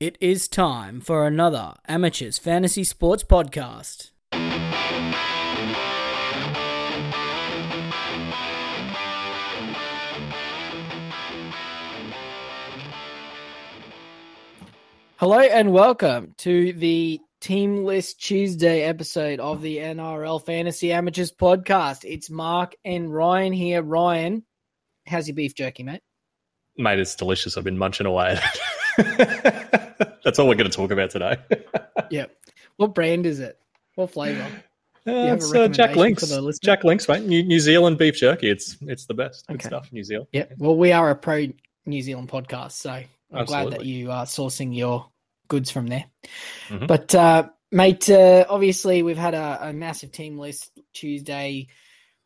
It is time for another Amateurs Fantasy Sports Podcast. Hello and welcome to the Team List Tuesday episode of the NRL Fantasy Amateurs Podcast. It's Mark and Ryan here. Ryan, how's your beef jerky, mate? Mate, it's delicious. I've been munching away. That's all we're going to talk about today. yep. What brand is it? What flavor? Uh, it's uh, Jack Links. Jack Links, mate. New, New Zealand beef jerky. It's it's the best. Good okay. stuff. New Zealand. Yeah. Well, we are a pro New Zealand podcast, so I'm Absolutely. glad that you are sourcing your goods from there. Mm-hmm. But uh, mate, uh, obviously we've had a, a, massive team list Tuesday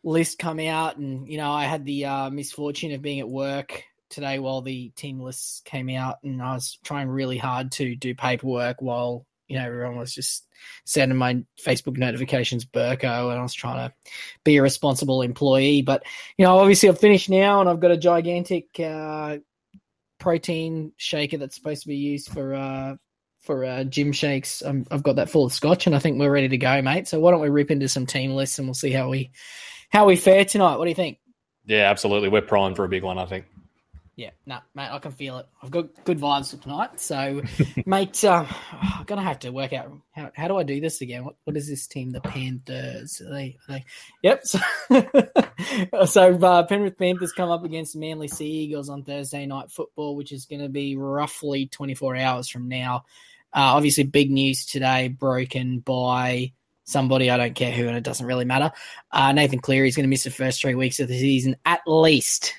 list come out, and you know I had the uh, misfortune of being at work today while the team lists came out, and I was trying really hard to do paperwork while you know everyone was just sending my Facebook notifications Burko, and I was trying to be a responsible employee. But you know, obviously, I've finished now, and I've got a gigantic uh, protein shaker that's supposed to be used for uh, for uh, gym shakes. Um, I've got that full of scotch, and I think we're ready to go, mate. So why don't we rip into some team lists, and we'll see how we how we fare tonight. What do you think? Yeah, absolutely. We're primed for a big one, I think. Yeah, nah, mate, I can feel it. I've got good vibes for tonight. So, mate, um, I'm gonna have to work out how, how do I do this again? What what is this team? The Panthers? Are they, are they? Yep. So, so uh, Penrith Panthers come up against Manly Sea Eagles on Thursday night football, which is going to be roughly 24 hours from now. Uh, obviously, big news today, broken by somebody I don't care who, and it doesn't really matter. Uh, Nathan Cleary is going to miss the first three weeks of the season at least.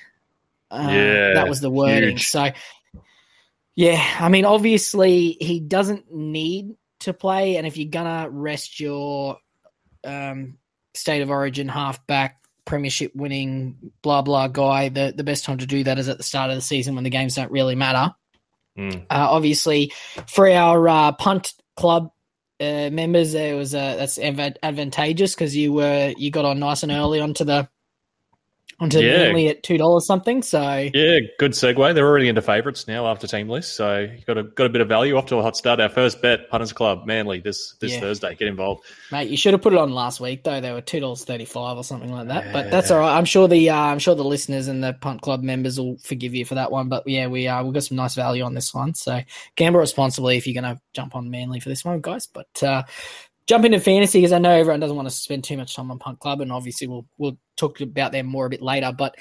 Uh, yeah, that was the wording. Huge. So, yeah, I mean, obviously he doesn't need to play, and if you're gonna rest your um, state of origin halfback, premiership winning, blah blah guy, the the best time to do that is at the start of the season when the games don't really matter. Mm. Uh, obviously, for our uh, punt club uh, members, it was uh, that's advantageous because you were you got on nice and early onto the onto yeah. Manly at two dollars something. So yeah, good segue. They're already into favourites now after team list, so you got a got a bit of value off to a hot start. Our first bet, Punters Club, Manly this this yeah. Thursday. Get involved, mate. You should have put it on last week though. They were two dollars thirty five or something like that. Yeah. But that's all right. I'm sure the uh, I'm sure the listeners and the Punt Club members will forgive you for that one. But yeah, we uh, we got some nice value on this one. So gamble responsibly if you're going to jump on Manly for this one, guys. But uh, jump into fantasy because I know everyone doesn't want to spend too much time on Punt Club, and obviously we'll we'll talk about them more a bit later. But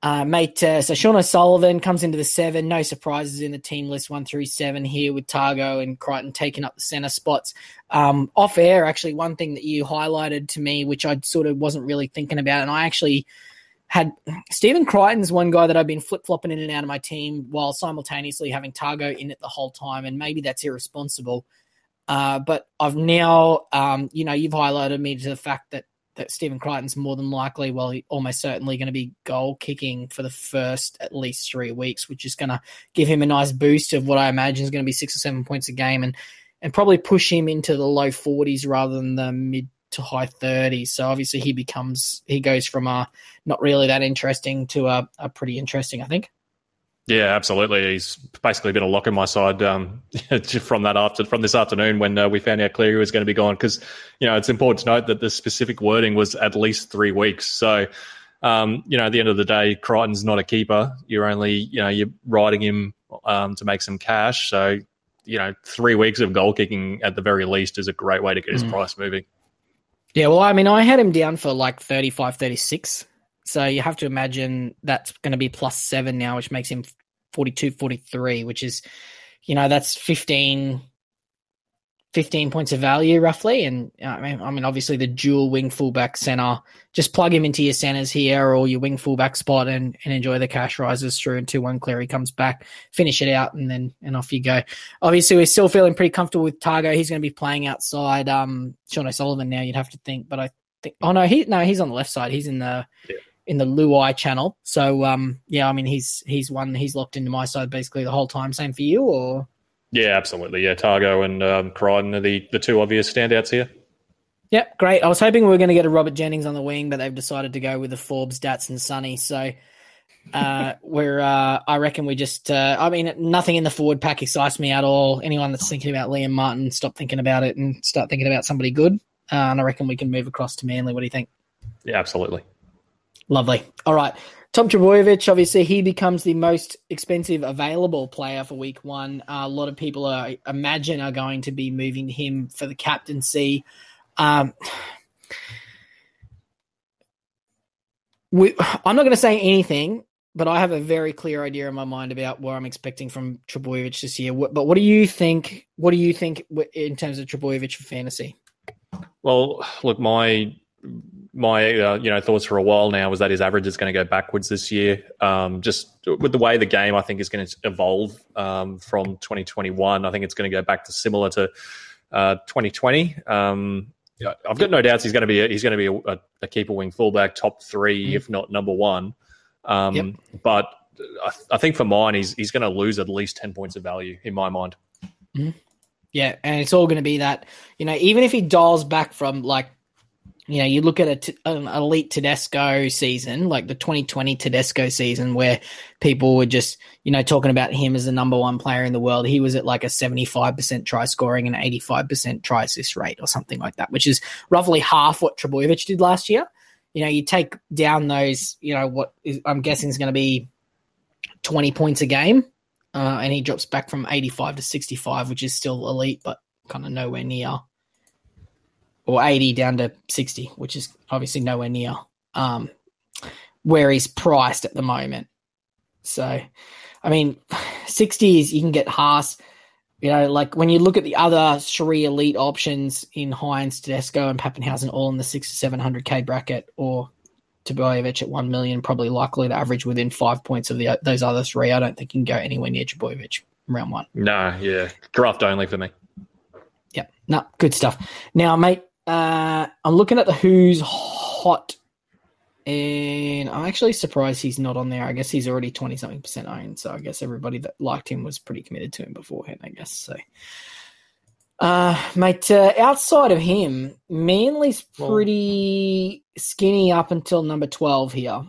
uh, mate, uh, so Sean O'Sullivan comes into the seven. No surprises in the team list one through seven here with Tago and Crichton taking up the center spots. Um, off air, actually, one thing that you highlighted to me, which I sort of wasn't really thinking about, and I actually had Stephen Crichton's one guy that I've been flip flopping in and out of my team while simultaneously having Tago in it the whole time, and maybe that's irresponsible. Uh, but I've now, um, you know, you've highlighted me to the fact that that Stephen Crichton's more than likely, well, almost certainly going to be goal kicking for the first at least three weeks, which is going to give him a nice boost of what I imagine is going to be six or seven points a game, and and probably push him into the low forties rather than the mid to high 30s. So obviously he becomes he goes from a not really that interesting to a, a pretty interesting, I think. Yeah, absolutely. He's basically been a lock in my side um, from that after from this afternoon when uh, we found out Cleary was going to be gone. Because you know it's important to note that the specific wording was at least three weeks. So um, you know at the end of the day, Crichton's not a keeper. You're only you know you're riding him um, to make some cash. So you know three weeks of goal kicking at the very least is a great way to get his mm. price moving. Yeah, well, I mean, I had him down for like 35, 36 so you have to imagine that's going to be plus seven now, which makes him 42, 43, which is, you know, that's 15, 15 points of value roughly. And I mean, I mean, obviously the dual wing fullback center, just plug him into your centers here or your wing fullback spot and, and enjoy the cash rises through until one Cleary comes back, finish it out, and then and off you go. Obviously, we're still feeling pretty comfortable with Tago. He's going to be playing outside um, Sean O'Sullivan now. You'd have to think, but I think, oh no, he no, he's on the left side. He's in the yeah in the Luai channel. So um, yeah, I mean he's he's one he's locked into my side basically the whole time. Same for you, or yeah, absolutely. Yeah, Tago and um, Crichton are the the two obvious standouts here. Yep, great. I was hoping we were going to get a Robert Jennings on the wing, but they've decided to go with the Forbes, Dats, and Sonny. So uh, we're, uh, I reckon we just, uh, I mean, nothing in the forward pack excites me at all. Anyone that's thinking about Liam Martin, stop thinking about it and start thinking about somebody good. Uh, and I reckon we can move across to Manly. What do you think? Yeah, absolutely. Lovely. All right. Tom Trbojevic, obviously, he becomes the most expensive available player for week one. Uh, a lot of people are, imagine are going to be moving him for the captaincy. Um, we, I'm not going to say anything, but I have a very clear idea in my mind about what I'm expecting from Trbojevic this year. But what do you think? What do you think in terms of Trbojevic for fantasy? Well, look, my my uh, you know thoughts for a while now was that his average is going to go backwards this year. Um, just with the way the game, I think is going to evolve um, from 2021. I think it's going to go back to similar to uh, 2020. Um, I've got no doubts he's going to be a, he's going to be a, a keeper wing fullback, top three, mm. if not number one. Um, yep. But I, I, think for mine, he's he's going to lose at least ten points of value in my mind. Mm. Yeah, and it's all going to be that you know even if he dials back from like you know, you look at a t- an elite Tedesco season, like the 2020 Tedesco season, where people were just, you know, talking about him as the number one player in the world. He was at like a 75% try scoring and 85% try assist rate or something like that, which is roughly half what Trbojevic did last year. You know, you take down those, you know, what is, I'm guessing is going to be 20 points a game, uh, and he drops back from 85 to 65, which is still elite, but kind of nowhere near or 80 down to 60, which is obviously nowhere near um, where he's priced at the moment. So, I mean, 60 is you can get Haas. You know, like when you look at the other three elite options in Hynes, Tedesco, and Papenhuyzen, all in the six to seven hundred k bracket, or Trbojevic at one million, probably likely to average within five points of the those other three. I don't think you can go anywhere near Trbojevic round one. No, yeah, draft only for me. Yeah, no, good stuff. Now, mate, uh, I'm looking at the who's hot, and I'm actually surprised he's not on there. I guess he's already twenty something percent owned, so I guess everybody that liked him was pretty committed to him beforehand. I guess so. Uh, mate, uh, outside of him, Manly's pretty skinny up until number 12 here.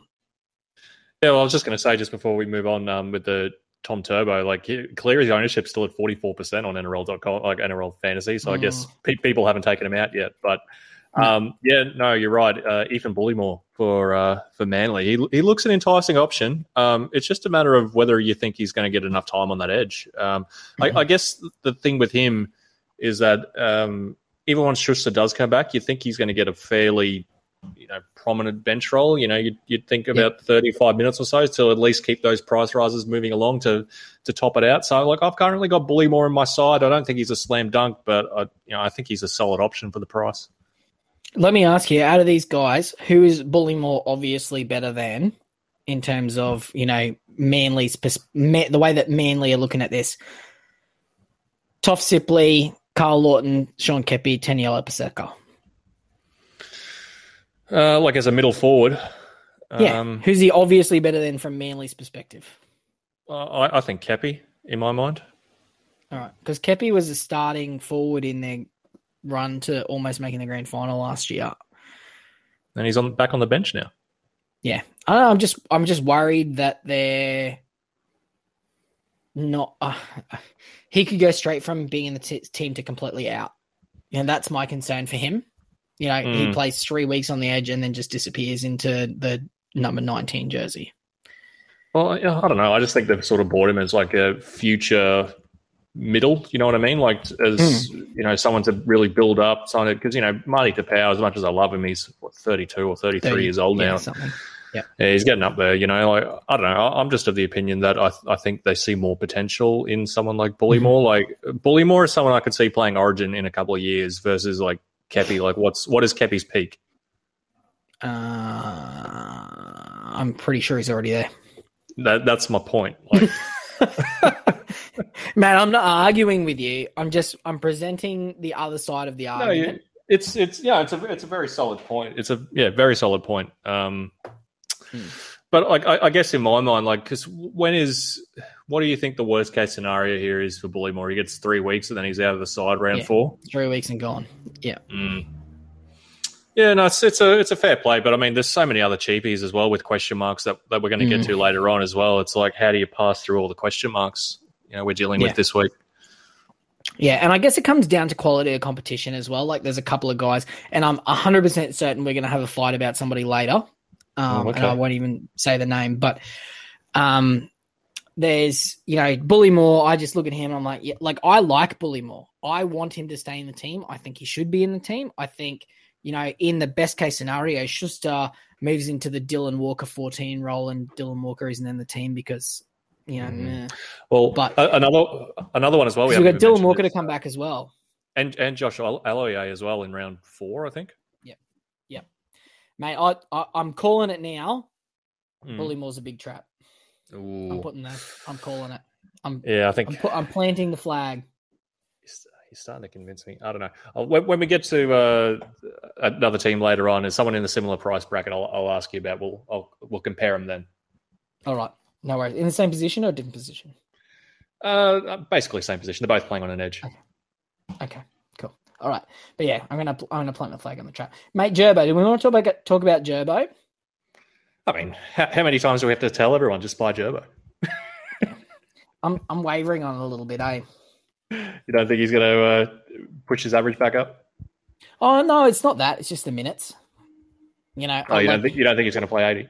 Yeah, well, I was just going to say, just before we move on um, with the Tom Turbo, like Cleary's ownership still at 44% on NRL.com, like NRL fantasy. So mm. I guess pe- people haven't taken him out yet. But mm. um, yeah, no, you're right. Uh, Ethan Bullemor for uh, for Manly. He, he looks an enticing option. Um, it's just a matter of whether you think he's going to get enough time on that edge. Um, mm-hmm. I, I, guess the thing with him is that um, even once Schuster does come back, you think he's going to get a fairly you know prominent bench role. You know, you'd, you'd think about yeah. 35 minutes or so to at least keep those price rises moving along to to top it out. So, like, I've currently got Bullemor in my side. I don't think he's a slam dunk, but I, you know, I think he's a solid option for the price. Let me ask you: out of these guys, who is Bullemor obviously better than in terms of you know Manly's the way that Manly are looking at this? Toff Sipley, Karl Lawton, Sean Keppie, Taniela Paseka. Uh, like as a middle forward. Yeah. Um, Who's he obviously better than from Manly's perspective? I, I think Keppie, in my mind. All right. Because Keppie was a starting forward in their run to almost making the grand final last year. And he's on back on the bench now. Yeah. I know, I'm just I'm just worried that they're not uh, he could go straight from being in the t- team to completely out. And that's my concern for him. You know, mm. he plays three weeks on the edge and then just disappears into the number 19 jersey. Well, I don't know. I just think they've sort of bought him as like a future middle. You know what I mean? Like as mm. you know, someone to really build up. Someone because you know Marty Taupau, as much as I love him, he's what, 32 or 33 30, years old yeah, now. Something. Yeah. yeah, he's getting up there. You know, like I don't know. I'm just of the opinion that I I think they see more potential in someone like Bullemor. Mm-hmm. Like Bullemor is someone I could see playing Origin in a couple of years versus like Keppie? Like, what's what is Keppie's peak? Uh, I'm pretty sure he's already there. That that's my point. Like, Man, I'm not arguing with you. I'm just I'm presenting the other side of the argument. No, it's it's yeah, it's a it's a very solid point. It's a yeah, very solid point. Um, hmm. But like I, I, guess in my mind, like because when is what do you think the worst case scenario here is for Bullemor? He gets three weeks and then he's out of the side round yeah, four. Three weeks and gone. Yeah. Mm. Yeah, no, it's it's a it's a fair play, but I mean, there's so many other cheapies as well with question marks that, that we're going to get Mm. to later on as well. It's like, how do you pass through all the question marks? You know, we're dealing Yeah. with this week. Yeah, and I guess it comes down to quality of competition as well. Like, there's a couple of guys, and I'm 100% certain we're going to have a fight about somebody later. Um, Oh, okay. And I won't even say the name, but um, there's, you know, Bullemor. I just look at him and I'm like, yeah, like, I like Bullemor. I want him to stay in the team. I think he should be in the team. I think, you know, in the best case scenario, Schuster moves into the Dylan Walker 14 role and Dylan Walker isn't in the team because, you know, meh. Well, But- another another one as well. So we've got Dylan Walker to come uh, back as well. and and Josh Al- Aloiai as well in round four, I think. Mate, I, I I'm calling it now. Mm. Bullemor's a big trap. I'm putting that. I'm calling it. I'm Yeah, I think I'm, think I'm planting the flag. he's, starting to convince me. I don't know. When, when we get to uh, another team later on, is someone in a similar price bracket? I'll, I'll ask you about. We'll I'll, we'll compare them then. All right, no worries. In the same position or different position? Uh, basically same position. They're both playing on an edge. Okay, cool. All right, but yeah, I'm gonna I'm gonna plant the flag on the trap, mate. Gerbo, do we want to talk about talk about Gerbo? I mean, how, how many times do we have to tell everyone just buy Gerbo? I'm I'm wavering on it a little bit, eh? You don't think he's going to uh, push his average back up? Oh no, it's not that. It's just the minutes. You know, Oh, I you like- don't think you don't think he's going to play eighty?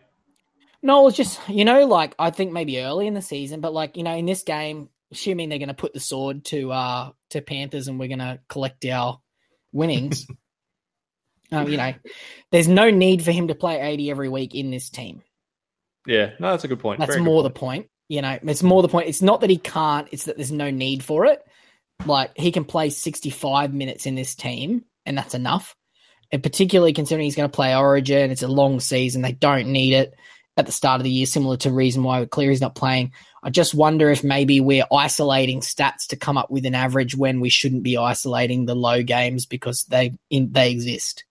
No, it's just you know, like I think maybe early in the season, but like you know, in this game, assuming they're going to put the sword to uh to Panthers and we're going to collect our winnings, um, you know, there's no need for him to play eighty every week in this team. Yeah, no, that's a good point. That's Very more the point. point. You know, it's more the point. It's not that he can't; it's that there's no need for it. Like he can play 65 minutes in this team, and that's enough. And particularly considering he's going to play Origin, it's a long season. They don't need it at the start of the year, similar to reason why Cleary's not playing. I just wonder if maybe we're isolating stats to come up with an average when we shouldn't be isolating the low games because they in, they exist.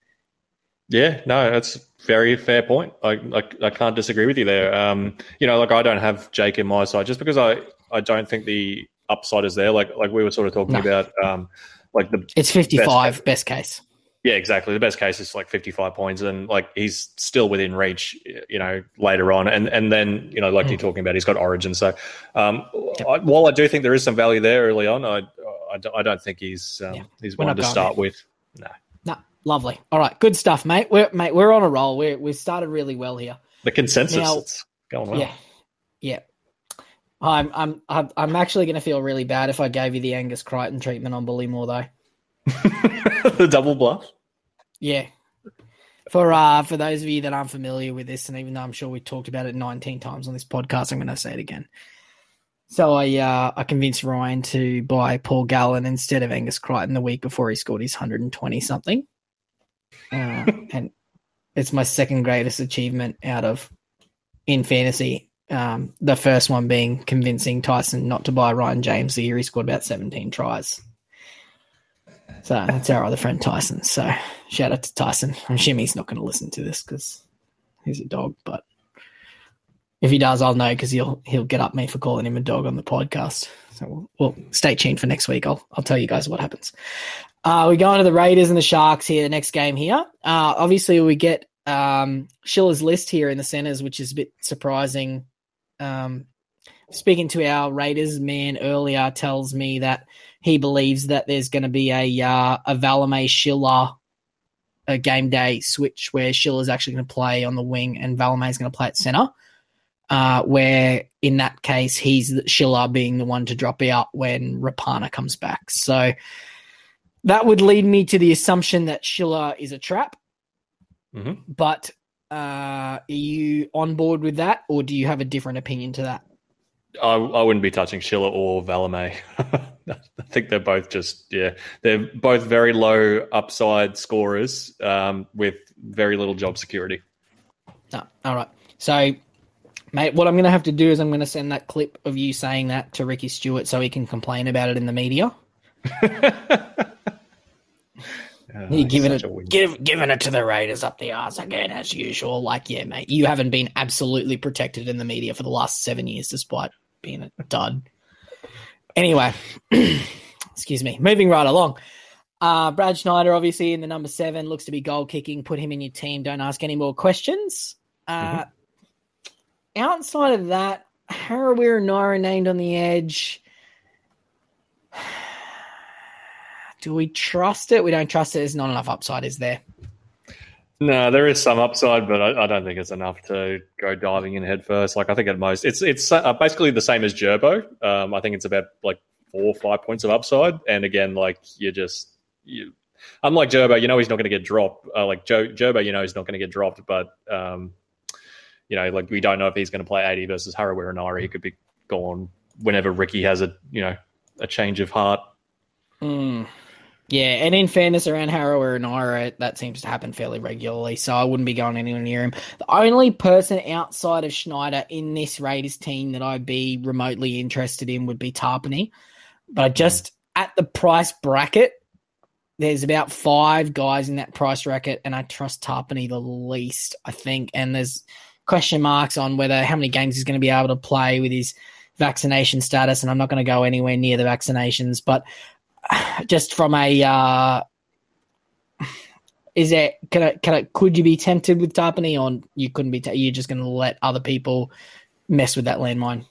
Yeah, no, that's a very fair point. I, I I can't disagree with you there. Um, you know, like I don't have Jake in my side just because I I don't think the upside is there. Like like we were sort of talking No. about, um, like the It's 55 Best- best case. Yeah, exactly. The best case is like 55 points, and like he's still within reach, you know, later on. And and then you know, like Mm. you're talking about, he's got Origin. So um, I, while I do think there is some value there early on, I I, don't- I don't think he's um, Yeah. he's We're one to start there. with. No, No, lovely. All right, good stuff, mate. We're mate, we're on a roll. We're we started really well here. the consensus Now- it's going well. Yeah, yeah. I'm I'm I'm, I'm actually going to feel really bad if I gave you the Angus Crichton treatment on Bullemor, though. the double bluff. Yeah. For uh for those of you that aren't familiar with this, and even though I'm sure we talked about it 19 times on this podcast, I'm going to say it again. So I uh, I convinced Ryan to buy Paul Gallen instead of Angus Crichton the week before he scored his 120 something, uh, and it's my second greatest achievement out of in fantasy. Um, the first one being convincing Tyson not to buy Ryan James the year he scored about 17 tries. So that's our other friend Tyson. So shout out to Tyson. I'm assuming he's not going to listen to this because he's a dog, but if he does, I'll know because he'll he'll get up me for calling him a dog on the podcast. So we'll, we'll stay tuned for next week. I'll I'll tell you guys what happens. Uh, we go on to the Raiders and the Sharks here. The next game here. Uh, obviously, we get um, Schiller's list here in the centers, which is a bit surprising. Um, speaking to our Raiders man earlier, tells me that he believes that there's going to be a uh, a Valemei Schiller a game day switch where Schiller's actually going to play on the wing and Valemei is going to play at center. Uh, where in that case he's Schiller being the one to drop out when Rapana comes back. So that would lead me to the assumption that Schiller is a trap. Mhm. But uh, are you on board with that, or do you have a different opinion to that? I, I wouldn't be touching Schiller or Valemei. I think they're both just yeah, they're both very low upside scorers um, with very little job security. No. All right. So, mate, what I'm going to have to do is I'm going to send that clip of you saying that to Ricky Stuart so he can complain about it in the media. Oh, You giving it, give, giving it to the Raiders up the arse again as usual. Like, yeah, mate, you haven't been absolutely protected in the media for the last seven years, despite being a dud. Anyway, excuse me. Moving right along. Uh, Brad Schneider, obviously in the number seven, looks to be goal kicking. Put him in your team. Don't ask any more questions. Uh, mm-hmm. Outside of that, Harawira Naera named on the edge. Do we trust it? We don't trust it. There's not enough upside, is there? No, there is some upside, but I, I, don't think it's enough to go diving in head first. Like I think at most, it's it's uh, basically the same as Gerbo. Um, I think it's about like four or five points of upside, and again, like you're just you, unlike Gerbo, you know he's not going to get dropped. Uh, like Joe Gerbo, you know he's not going to get dropped, but um, you know, like we don't know if he's going to play 80 versus Harawira Naera. He could be gone whenever Ricky has a you know a change of heart. Mm. Yeah, and in fairness, around Harawira Naera, that seems to happen fairly regularly, so I wouldn't be going anywhere near him. The only person outside of Schneider in this Raiders team that I'd be remotely interested in would be Tapine. But just, at the price bracket, there's about five guys in that price bracket, and I trust Tapine the least, I think. And there's question marks on whether how many games he's going to be able to play with his vaccination status, and I'm not going to go anywhere near the vaccinations, but just from a uh, is it can it can it could you be tempted with Tapine or you couldn't be? T- you're just going to let other people mess with that landmine.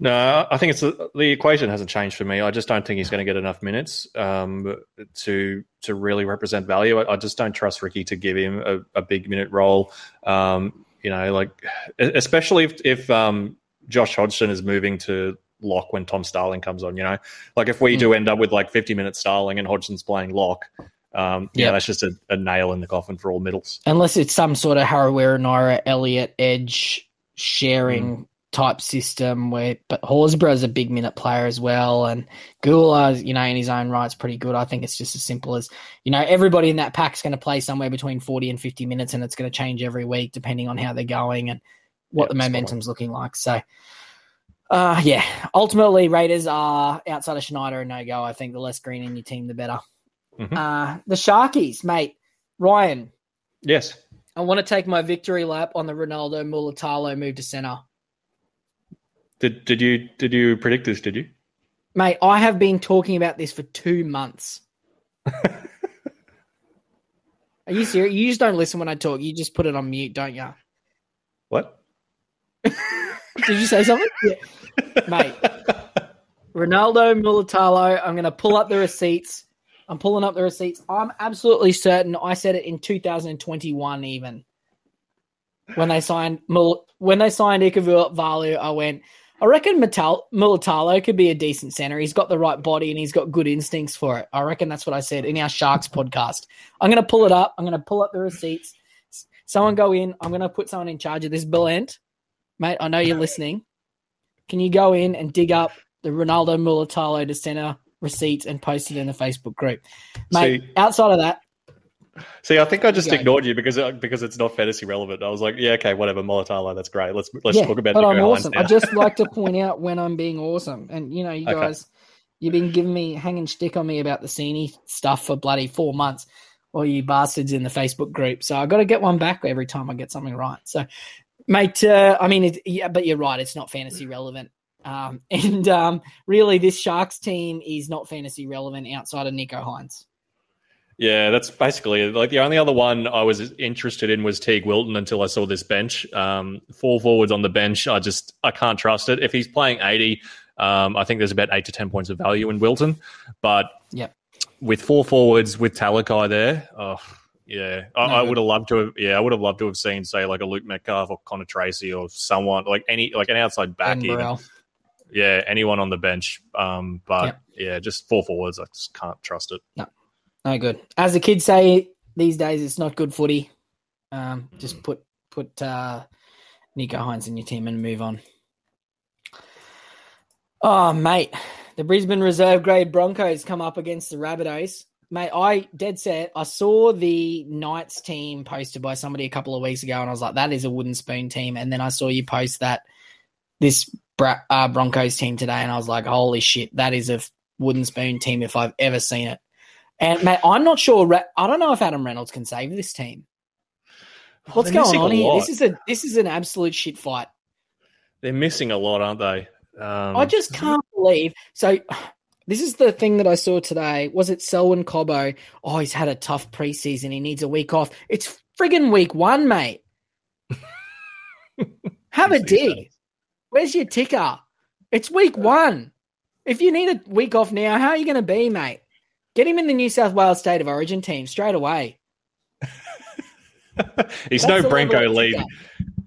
No, I think it's the equation hasn't changed for me. I just don't think he's going to get enough minutes um, to to really represent value. I, I, just don't trust Ricky to give him a, a big minute role. Um, you know, like especially if, if um, Josh Hodgson is moving to lock when Tom Starling comes on. You know, like if we mm. do end up with like 50 minutes Starling and Hodgson's playing lock, um, yeah, yep. that's just a, a, nail in the coffin for all middles. Unless it's some sort of Harawira, Naera, Elliott, Edge sharing mm. type system where, but Horsburgh is a big minute player as well, and Guler, you know, in his own right, is pretty good. I think it's just as simple as you know, everybody in that pack is going to play somewhere between 40 and 50 minutes, and it's going to change every week depending on how they're going and what yep, the momentum's looking like. So. Uh, yeah. Ultimately, Raiders are outside of Schneider and no go. I think the less green in your team, the better. Mm-hmm. Uh, the Sharkies, mate. Ryan. Yes. I want to take my victory lap on the Ronaldo Mulitalo move to center. Did did you did you predict this? Did you, mate? I have been talking about this for two months. Are you serious? You just don't listen when I talk. You just put it on mute, don't you? What? Did you say something? Yeah. Mate. Ronaldo Mulitalo. I'm going to pull up the receipts. I'm pulling up the receipts. I'm absolutely certain I said it in 2021 even. When they signed when they signed Ikuvalu, I went, I reckon Mulitalo could be a decent center. He's got the right body and he's got good instincts for it. I reckon that's what I said in our Sharks podcast. I'm going to pull it up. I'm going to pull up the receipts. Someone go in. I'm going to put someone in charge of this. Billent, mate, I know you're listening. Can you go in and dig up the Ronaldo Mulitalo to center receipts and post it in the Facebook group, mate? See, outside of that, see, I think I just ignored you because uh, because it's not fantasy relevant. I was like, yeah, okay, whatever, Mulitalo, that's great. Let's let's yeah, talk about. But I'm awesome. I just like to point out when I'm being awesome, and you know, you guys, okay. you've been giving me hanging stick on me about the Cini stuff for bloody four months. Or you bastards in the Facebook group. So I got to get one back every time I get something right. So mate. Uh, I mean, it, yeah, but you're right. It's not fantasy relevant. Um, and um, really, this Sharks team is not fantasy relevant outside of Nicho Hynes. Yeah, that's basically like the only other one I was interested in was Teig Wilton until I saw this bench. Um, four forwards on the bench, I just I can't trust it. If he's playing eighty, um, I think there's about eight to ten points of value in Wilton. But yeah, with four forwards with Talakai there, oh, yeah, I, no, I would have loved to have. Yeah, I would have loved to have seen, say, like a Luke Metcalf or Connor Tracey or someone like any like an outside back. Even. Yeah, anyone on the bench. Um, but yep. yeah, just four forwards. I just can't trust it. No, no good. As the kids say these days, it's not good footy. Um, just mm. put put uh, Nicho Hynes in your team and move on. Oh, mate, the Brisbane reserve grade Broncos come up against the Rabbitohs. Mate, I dead set. I saw the Knights team posted by somebody a couple of weeks ago, and I was like, "That is a wooden spoon team." And then I saw you post that this Bra- uh, Broncos team today, and I was like, "Holy shit, that is a wooden spoon team if I've ever seen it." And mate, I'm not sure. I don't know if Adam Reynolds can save this team. What's going on here? This is a this is an absolute shit fight. They're missing a lot, aren't they? Um, I just can't believe. So This is the thing that I saw today. Was it Selwyn Cobbo? Oh, he's had a tough preseason. He needs a week off. It's friggin' week one, mate. Have a dig. Where's your ticker? It's week uh, one. If you need a week off now, how are you going to be, mate? Get him in the New South Wales State of Origin team straight away. he's That's no Brenko Lee.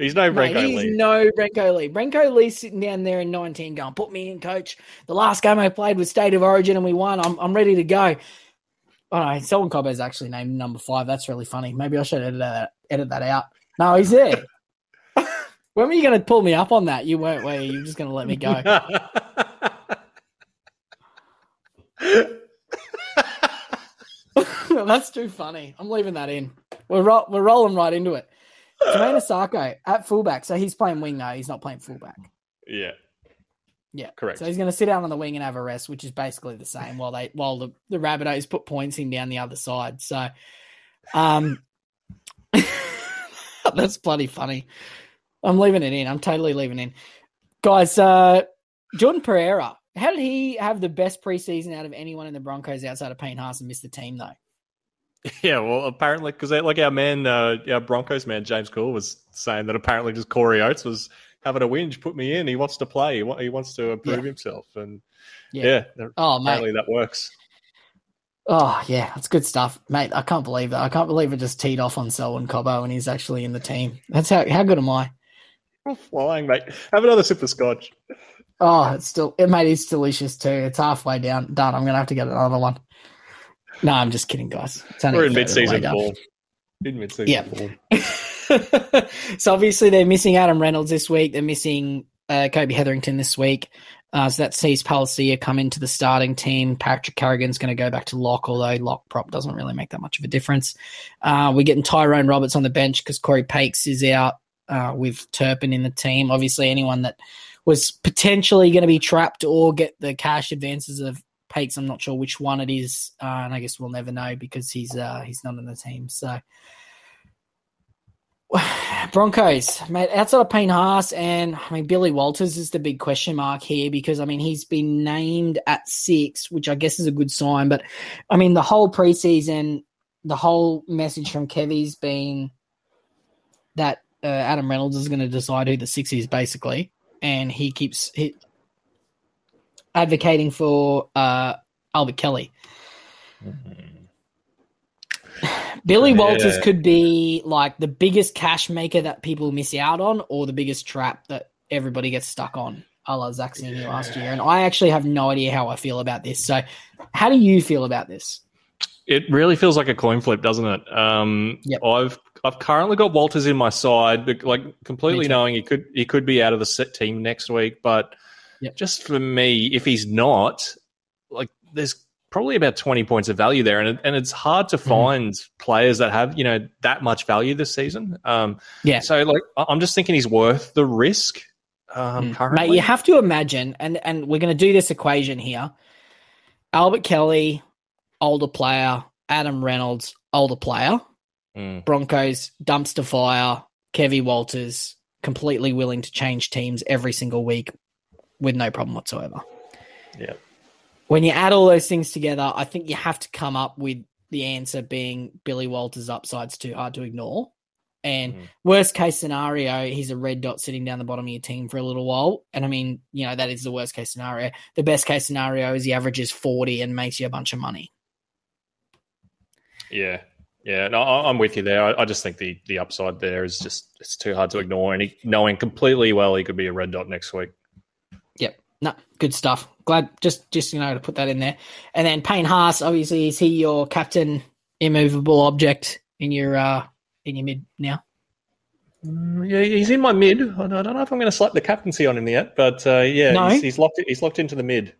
He's no Brenko Mate, he's Lee. no Brenko Lee. Brenko Lee's sitting down there in 19 going, put me in, coach. The last game I played was State of Origin and we won. I'm, I'm ready to go. Oh, no, Selwyn Cobbo is actually named number five. That's really funny. Maybe I should edit that, edit that out. No, he's there. when were you going to pull me up on that? You weren't, were you? You're just going to let me go. That's too funny. I'm leaving that in. We're ro- we're rolling right into it. Jamayne Isaako at fullback. So he's playing wing now. He's not playing fullback. Yeah. Yeah. Correct. So he's going to sit down on the wing and have a rest, which is basically the same while they while the, the Rabbitohs put points in down the other side. So um that's bloody funny. I'm leaving it in. I'm totally leaving in. Guys, uh Jordan Pereira, how did he have the best preseason out of anyone in the Broncos outside of Payne Haas and miss the team though? Yeah, well, apparently, because like our man, uh, our Broncos man, James Cool was saying that apparently just Corey Oates was having a whinge, put me in. He wants to play. He, he wants to improve yeah. himself, and yeah, yeah oh, apparently mate. that works. Oh yeah, that's good stuff, mate. I can't believe that. I can't believe it just teed off on Selwyn Cobbo and he's actually in the team. That's how how good am I? I'm flying, mate. Have another sip of scotch. Oh, it's still it, mate. It's delicious too. It's halfway down. Done. I'm gonna have to get another one. No, I'm just kidding, guys. We're in mid-season form. In mid-season yeah. so obviously they're missing Adam Reynolds this week. They're missing uh, Kobe Hetherington this week. Uh, so that sees Palasia come into the starting team. Patrick Carrigan's going to go back to lock, although lock prop doesn't really make that much of a difference. Uh, we're getting Tyrone Roberts on the bench because Corey Pakes is out uh, with Turpin in the team. Obviously, anyone that was potentially going to be trapped or get the cash advances of Pakes. I'm not sure which one it is, uh, and I guess we'll never know because he's uh, he's not in the team. So Broncos, mate, outside of Payne Haas and I mean Billy Walters is the big question mark here because I mean he's been named at six, which I guess is a good sign. But I mean the whole preseason, the whole message from Kevy's been that uh, Adam Reynolds is going to decide who the six is, basically, and he keeps he, advocating for uh, Albert Kelly. Mm-hmm. Billy Walters could be like the biggest cash maker that people miss out on, or the biggest trap that everybody gets stuck on, a la Zach yeah. last year. And I actually have no idea how I feel about this. So, how do you feel about this? It really feels like a coin flip, doesn't it? Um, yep. I've I've currently got Walters in my side, like completely knowing he could he could be out of the set team next week, but Yep. Just for me, if he's not, like, there's probably about 20 points of value there. And, it, and it's hard to mm-hmm. find mm. players that have, you know, that much value this season. Um, yeah. So, like, I'm just thinking he's worth the risk. Um, mm. Mate, you have to imagine, and, and we're going to do this equation here Albert Kelly, older player, Adam Reynolds, older player, mm. Broncos, dumpster fire, Kevy Walters, completely willing to change teams every single week, with no problem whatsoever. Yeah. When you add all those things together, I think you have to come up with the answer being Billy Walters' upside's too hard to ignore. And mm. worst case scenario, he's a red dot sitting down the bottom of your team for a little while. And I mean, you know, that is the worst case scenario. The best case scenario is he averages 40 and makes you a bunch of money. Yeah. Yeah, no, I'm with you there. I, I, just think the the upside there is just it's too hard to ignore, and he, knowing completely well he could be a red dot next week. No, good stuff. Glad just just you know to put that in there. And then Payne Haas, obviously, is he your captain, immovable object in your uh in your mid now? Mm, yeah, he's in my mid. I don't know if I'm going to slap the captaincy on him yet, but uh, yeah, no? he's, he's, locked. He's locked into the mid.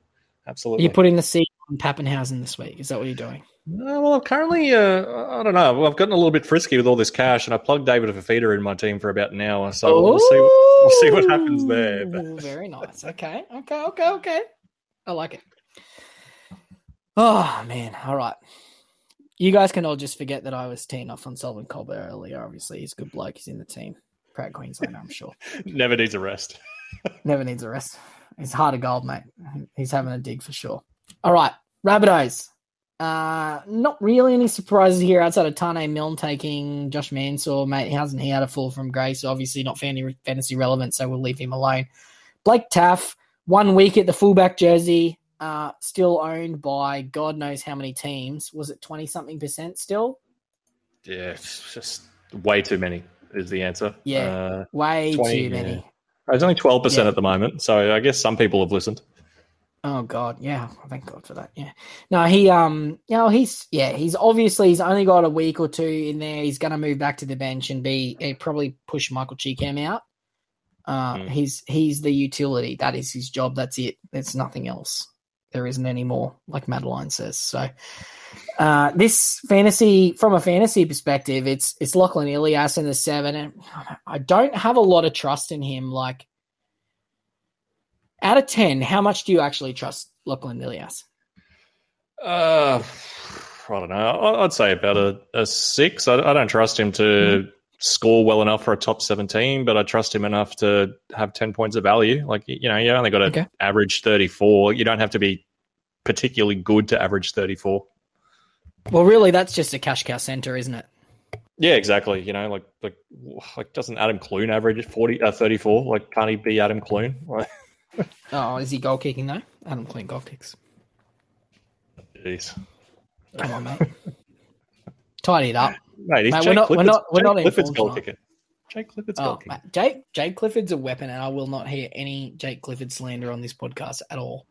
Absolutely. You're putting the seat on Papenhuyzen this week. Is that what you're doing? Uh, well, I'm currently, uh, I don't know. I've gotten a little bit frisky with all this cash, and I plugged David Fifita in my team for about an hour. So Ooh, we'll see. We'll see what happens there. Very nice. Okay. Okay. Okay. Okay. I like it. Oh man. All right. You guys can all just forget that I was teeing off on Selwyn Cobbo earlier. Obviously, he's a good bloke. He's in the team. Proud Queenslander, I'm sure. Never needs a rest. Never needs a rest. He's hard of gold, mate. He's having a dig for sure. All right, Rabbitohs. Uh, not really any surprises here outside of Taane Milne taking Josh Mansour, mate. Hasn't he had a fall from grace, obviously not fantasy relevant, so we'll leave him alone. Blake Taaffe, one week at the fullback jersey, uh, still owned by God knows how many teams. Was it 20 something percent still? Yeah, it's just way too many is the answer. Yeah, uh, way 20, too many. Yeah. It's only 12% yeah. at the moment, so I guess some people have listened. Oh God, yeah, thank God for that. Yeah, no, he, um, you know, he's, yeah, he's obviously he's only got a week or two in there. He's going to move back to the bench and be uh, probably push Michael Chee-Kam out. Uh, mm. he's he's the utility. That is his job. That's it. There's nothing else. There isn't any more, like Madeline says. So, uh, this fantasy, from a fantasy perspective, it's it's Lachlan Ilias in the seven, and I don't have a lot of trust in him. Like out of 10, how much do you actually trust Lachlan Ilias? Uh, I don't know. I'd say about a, a six. I, I, don't trust him to mm-hmm. score well enough for a top 17, but I trust him enough to have 10 points of value. Like, you know, you only got to okay. average 34. You don't have to be particularly good to average 34. Well, really, that's just a cash cow center, isn't it? Yeah, exactly. You know, like like like doesn't Adam Clune average 40 uh, 34? Like can't he be Adam Clune? oh, is he goal kicking though? Adam Clune goal kicks. Jeez. Come on, mate. Tidy it up. Mate, mate we're not, we're not, we're not Clifford's goal kicker. Jake Clifford's oh, goal kicker. Jake, Jake Clifford's a weapon, and I will not hear any Jake Clifford slander on this podcast at all.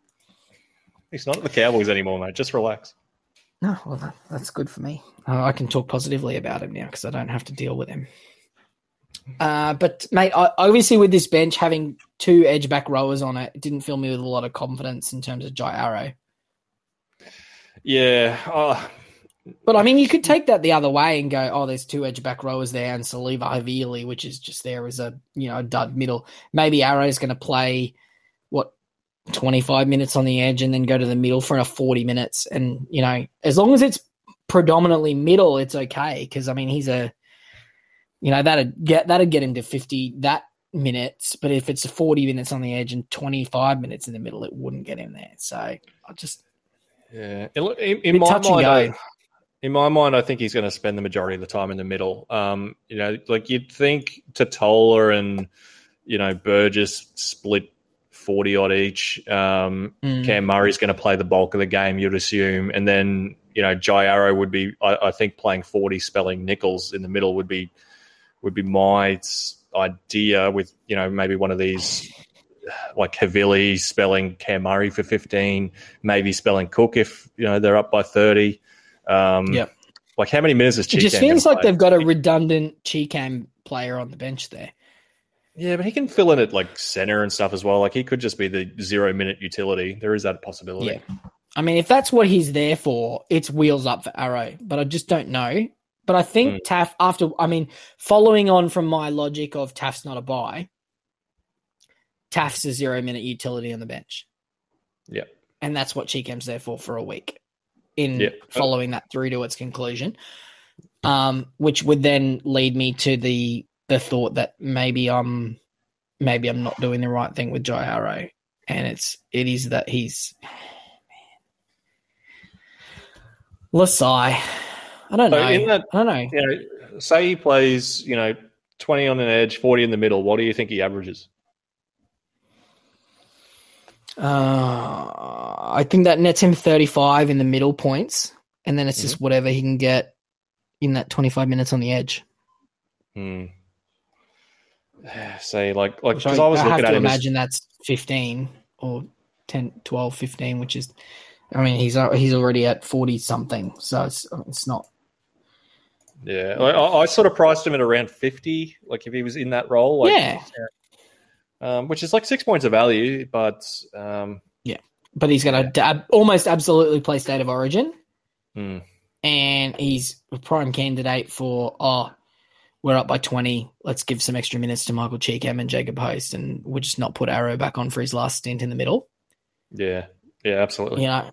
He's not at the Cowboys anymore, mate. Just relax. No, well, that's good for me. Uh, I can talk positively about him now because I don't have to deal with him. Uh, but mate, I, obviously with this bench having two edge back rowers on it, it didn't fill me with a lot of confidence in terms of Jai Arrow. Yeah, uh, but I mean, you could take that the other way and go, "Oh, there's two edge back rowers there, and Siliva Havili, which is just there as a you know a dud middle. Maybe Arrow's going to play what 25 minutes on the edge and then go to the middle for a 40 minutes, and you know, as long as it's predominantly middle, it's okay because I mean, he's a you know that'd get that'd get him to 50 that minutes, but if it's 40 minutes on the edge and 25 minutes in the middle, it wouldn't get him there. So I just yeah, in, in my mind, I, in my mind, I think he's going to spend the majority of the time in the middle. Um, you know, like you'd think Tatola and you know Burgess split forty odd each. Um, mm. Cam Murray's going to play the bulk of the game, you'd assume, and then you know Jai Arrow would be, I, I think, playing forty, spelling Nicholls in the middle would be would be my idea with you know maybe one of these like Havili spelling Cam Murray for 15, maybe spelling Cook if you know they're up by 30. Um, yep. Like how many minutes is It just feels like they've got a redundant Chee-Kam player on the bench there. Yeah, but he can fill in at like center and stuff as well. Like he could just be the zero minute utility. There is that possibility. Yeah. I mean, if that's what he's there for, it's wheels up for Arrow. But I just don't know. But I think mm. Taaffe, after, I mean, following on from my logic of Taaffe's not a buy, Taaffe's a zero minute utility on the bench. Yeah. And that's what Chee-Kam's there for for a week in yeah. following that through to its conclusion. Um, which would then lead me to the the thought that maybe I'm maybe I'm not doing the right thing with Jai Arrow. And it's it is that he's man. Lasai. I don't know. So that, I don't know. You know. Say he plays, you know, 20 on an edge, 40 in the middle. What do you think he averages? Uh, I think that nets him 35 in the middle points, and then it's mm-hmm. just whatever he can get in that 25 minutes on the edge. Hmm. Say like like because I, I, was I looking at him. Imagine as... that's 15 or 10, 12, 15, which is, I mean, he's he's already at 40 something, so it's it's not yeah, I, I, sort of priced him at around fifty. Like if he was in that role, like, yeah, um, which is like six points of value, but um, yeah, but he's going to yeah. almost absolutely play state of origin, mm. and he's a prime candidate for oh, we're up by twenty. Let's give some extra minutes to Michael Chee-Kam and Jacob Host, and we'll just not put Arrow back on for his last stint in the middle. Yeah, yeah, absolutely. You know,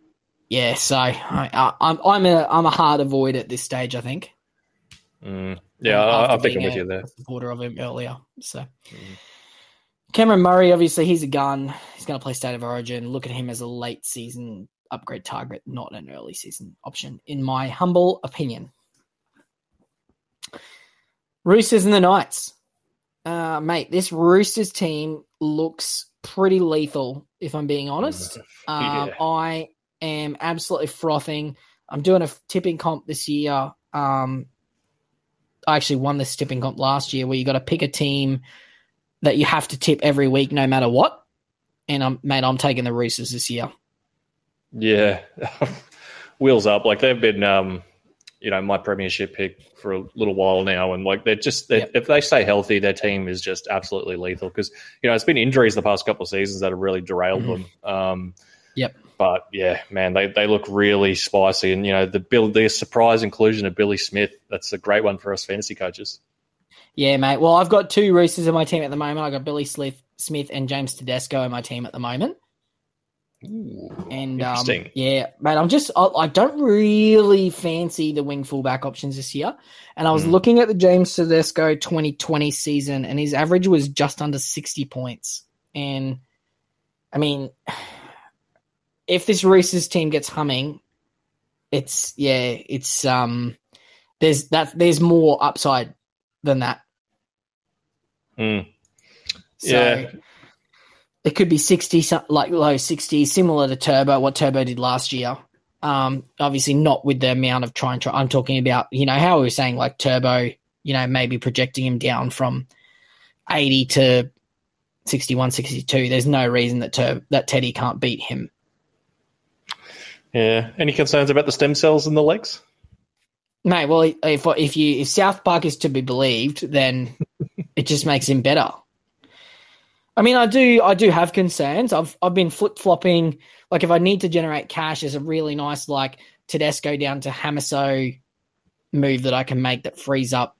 yeah. So I, I, I'm I'm a I'm a hard avoid at this stage. I think. Mm. Yeah, I, I think I'm with you there. Supporter of him earlier. So mm. Cameron Murray, obviously, he's a gun. He's going to play State of Origin. Look at him as a late season upgrade target, not an early season option, in my humble opinion. Roosters and the Knights. Uh, mate, this Roosters team looks pretty lethal, if I'm being honest. Um, yeah. I am absolutely frothing. I'm doing a tipping comp this year. Um, I actually won this tipping comp last year where you got to pick a team that you have to tip every week no matter what. And I'm mate, I'm taking the Roosters this year. Yeah. Wheels up. Like they've been um, you know, my premiership pick for a little while now, and like they're just they're, yep. if they stay healthy, their team is just absolutely lethal. Because you know it's been injuries the past couple of seasons that have really derailed mm-hmm. them. Um, yep. But yeah, man, they, they look really spicy, and you know the Bill the surprise inclusion of Billy Smith that's a great one for us fantasy coaches. Yeah, mate. Well, I've got two Roosters in my team at the moment. I've got Billy Smith, Smith and James Tedesco in my team at the moment. Ooh, and um, yeah, mate, I'm just I, I, don't really fancy the wing fullback options this year. And I was mm. looking at the James Tedesco 2020 season, and his average was just under 60 points. And I mean, if this Reese's team gets humming, it's yeah, it's um, there's that there's more upside than that. Mm. So, yeah it could be 60, like low 60, similar to Turbo, what Turbo did last year. Um, obviously not with the amount of trying. Try, I'm talking about, you know, how we were saying like Turbo, you know, maybe projecting him down from 80 to 61, 62. There's no reason that Tur- that Teddy can't beat him. Yeah. Any concerns about the stem cells in the legs? Mate, well, if if you if South Park is to be believed, then it just makes him better. I mean, I do, I do have concerns. I've, I've been flip flopping. Like, if I need to generate cash, there's a really nice like Tedesco down to Hamiso move that I can make that frees up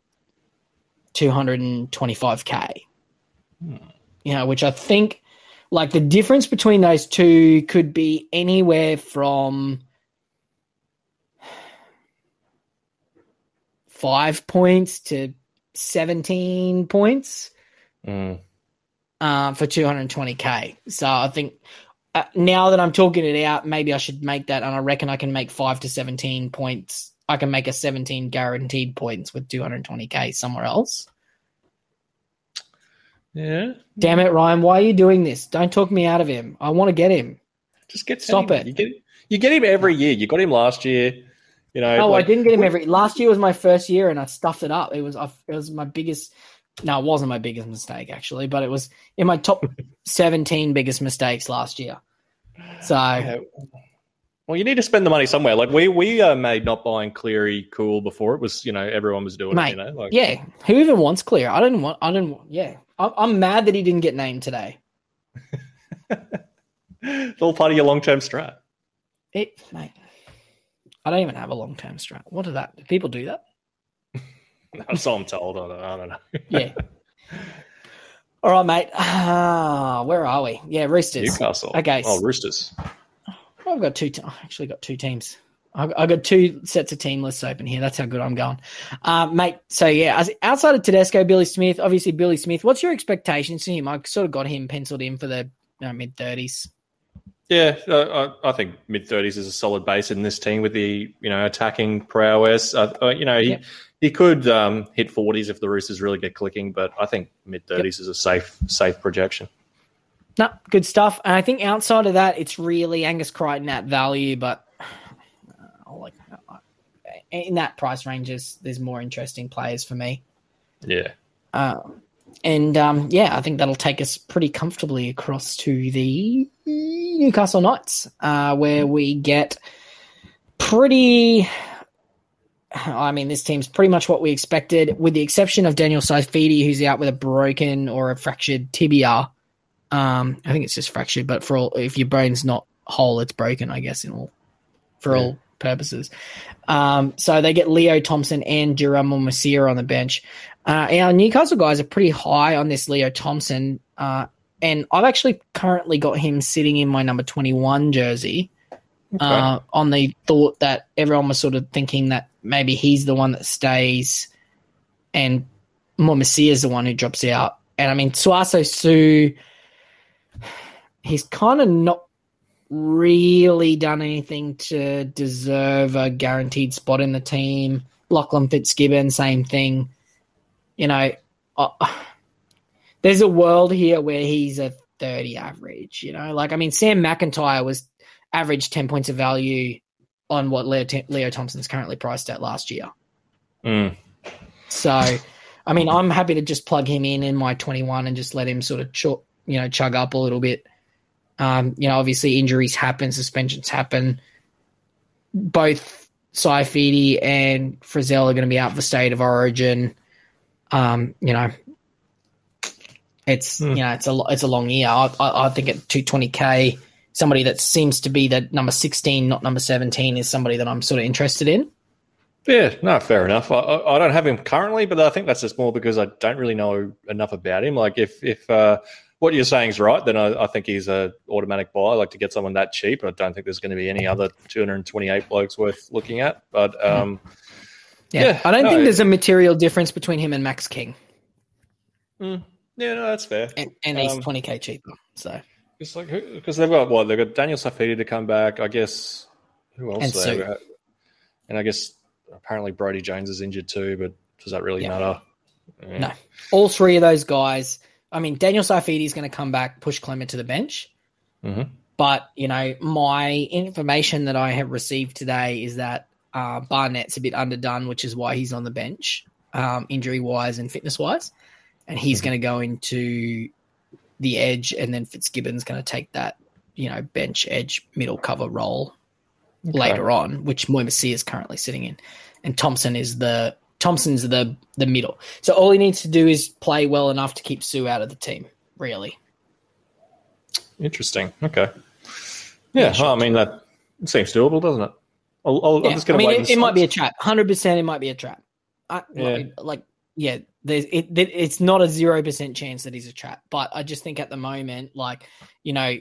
225k. Hmm. You know, which I think, like, the difference between those two could be anywhere from five points to 17 points. Mm uh, for 220k. So I think uh, now that I'm talking it out, maybe I should make that, and I reckon I can make five to 17 points. I can make a 17 guaranteed points with 220k somewhere else. Yeah. Damn it, Ryan! Why are you doing this? Don't talk me out of him. I want to get him. Just get stop him. it. You get you get him every year. You got him last year. You know. Oh, like, I didn't get him every. Last year was my first year, and I stuffed it up. It was it was my biggest no, it wasn't my biggest mistake actually, but it was in my top 17 biggest mistakes last year. So, yeah. Well, you need to spend the money somewhere. Like we we uh, made not buying Cleary cool before. It was you know everyone was doing Mate, it. You know, like yeah. Who even wants Cleary? I don't want. I don't. Want, yeah, I'm, I'm mad that he didn't get named today. it's all part of your long term strat. It, mate. I don't even have a long term strat. What is that? Do people do that? That's all I'm told. I don't, I don't know. yeah. All right, mate. Uh, where are we? Yeah, Roosters. Newcastle. Okay. Oh, Roosters. I've got two. Te- I actually got two teams. I've, I've got two sets of team lists open here. That's how good I'm going, uh, mate. So yeah, outside of Tedesco, Billy Smith, obviously Billy Smith. What's your expectations for him? I sort of got him penciled in for the you know, mid thirties. Yeah, uh, I, I, think mid thirties is a solid base in this team with the you know attacking prowess. Uh, uh you know he yeah. he could um, hit forties if the Roosters really get clicking, but I think mid thirties yep. is a safe safe projection. No, good stuff. And I think outside of that, it's really Angus Crichton at value, but uh, like uh, in that price ranges, there's more interesting players for me. Yeah. Um, and um, yeah, I think that'll take us pretty comfortably across to the Newcastle Knights, uh, where we get pretty. I mean, this team's pretty much what we expected, with the exception of Daniel Saifiti, who's out with a broken or a fractured tibia. Um, I think it's just fractured, but for all, if your brain's not whole, it's broken. I guess in all for yeah. all purposes. Um, so they get Leo Thompson and Jirah Momoisea on the bench. Uh, our Newcastle guys are pretty high on this Leo Thompson, uh, and I've actually currently got him sitting in my number 21 jersey okay. uh, on the thought that everyone was sort of thinking that maybe he's the one that stays and Momoisea is the one who drops out. And I mean, Suaso Sue, he's kind of not really done anything to deserve a guaranteed spot in the team. Lachlan Fitzgibbon, same thing. You know, uh, there's a world here where he's a 30 average, you know? Like, I mean, Sam McIntyre was average 10 points of value on what Leo, Leo Thompson's currently priced at last year. Mm. So, I mean, I'm happy to just plug him in in my 21 and just let him sort of, ch- you know, chug up a little bit. Um, you know, obviously injuries happen, suspensions happen. Both Saifiti and Frizell are going to be out for state of origin. Um, you know, it's mm. you know it's a it's a long year. I, I, I think at 220k, somebody that seems to be the number 16, not number 17, is somebody that I'm sort of interested in. Yeah, no, fair enough. I, I don't have him currently, but I think that's just more because I don't really know enough about him. Like if if uh, what you're saying is right, then I, I, think he's a automatic buy. Like to get someone that cheap, I don't think there's going to be any other 228 blokes worth looking at. But hmm. um, yeah. yeah. I don't no, think there's a material difference between him and Max King. Mm, yeah, no, that's fair. And, and he's um, 20k cheaper, so it's like because they've got what they've got Daniel Saifiti to come back. I guess who else? And, so, and I guess apparently Brody Jones is injured too, but does that really yeah. matter? Yeah. No, all three of those guys. I mean, Daniel Saifiti is going to come back, push Clement to the bench. Mm-hmm. But you know, my information that I have received today is that uh, Barnett's a bit underdone, which is why he's on the bench, um, injury wise and fitness wise, and he's mm-hmm. going to go into the edge, and then Fitzgibbon's going to take that, you know, bench edge middle cover role okay. later on, which Momoisea is currently sitting in, and Thompson is the Thompson's the the middle. So all he needs to do is play well enough to keep Sue out of the team. Really interesting. Okay, yeah. well, I mean that seems doable, doesn't it? I'll, I'll, yeah. i mean, it, it might be a trap. Hundred percent, it might be a trap. I, yeah. Like, yeah, there's it, it. It's not a zero percent chance that he's a trap, but I just think at the moment, like, you know,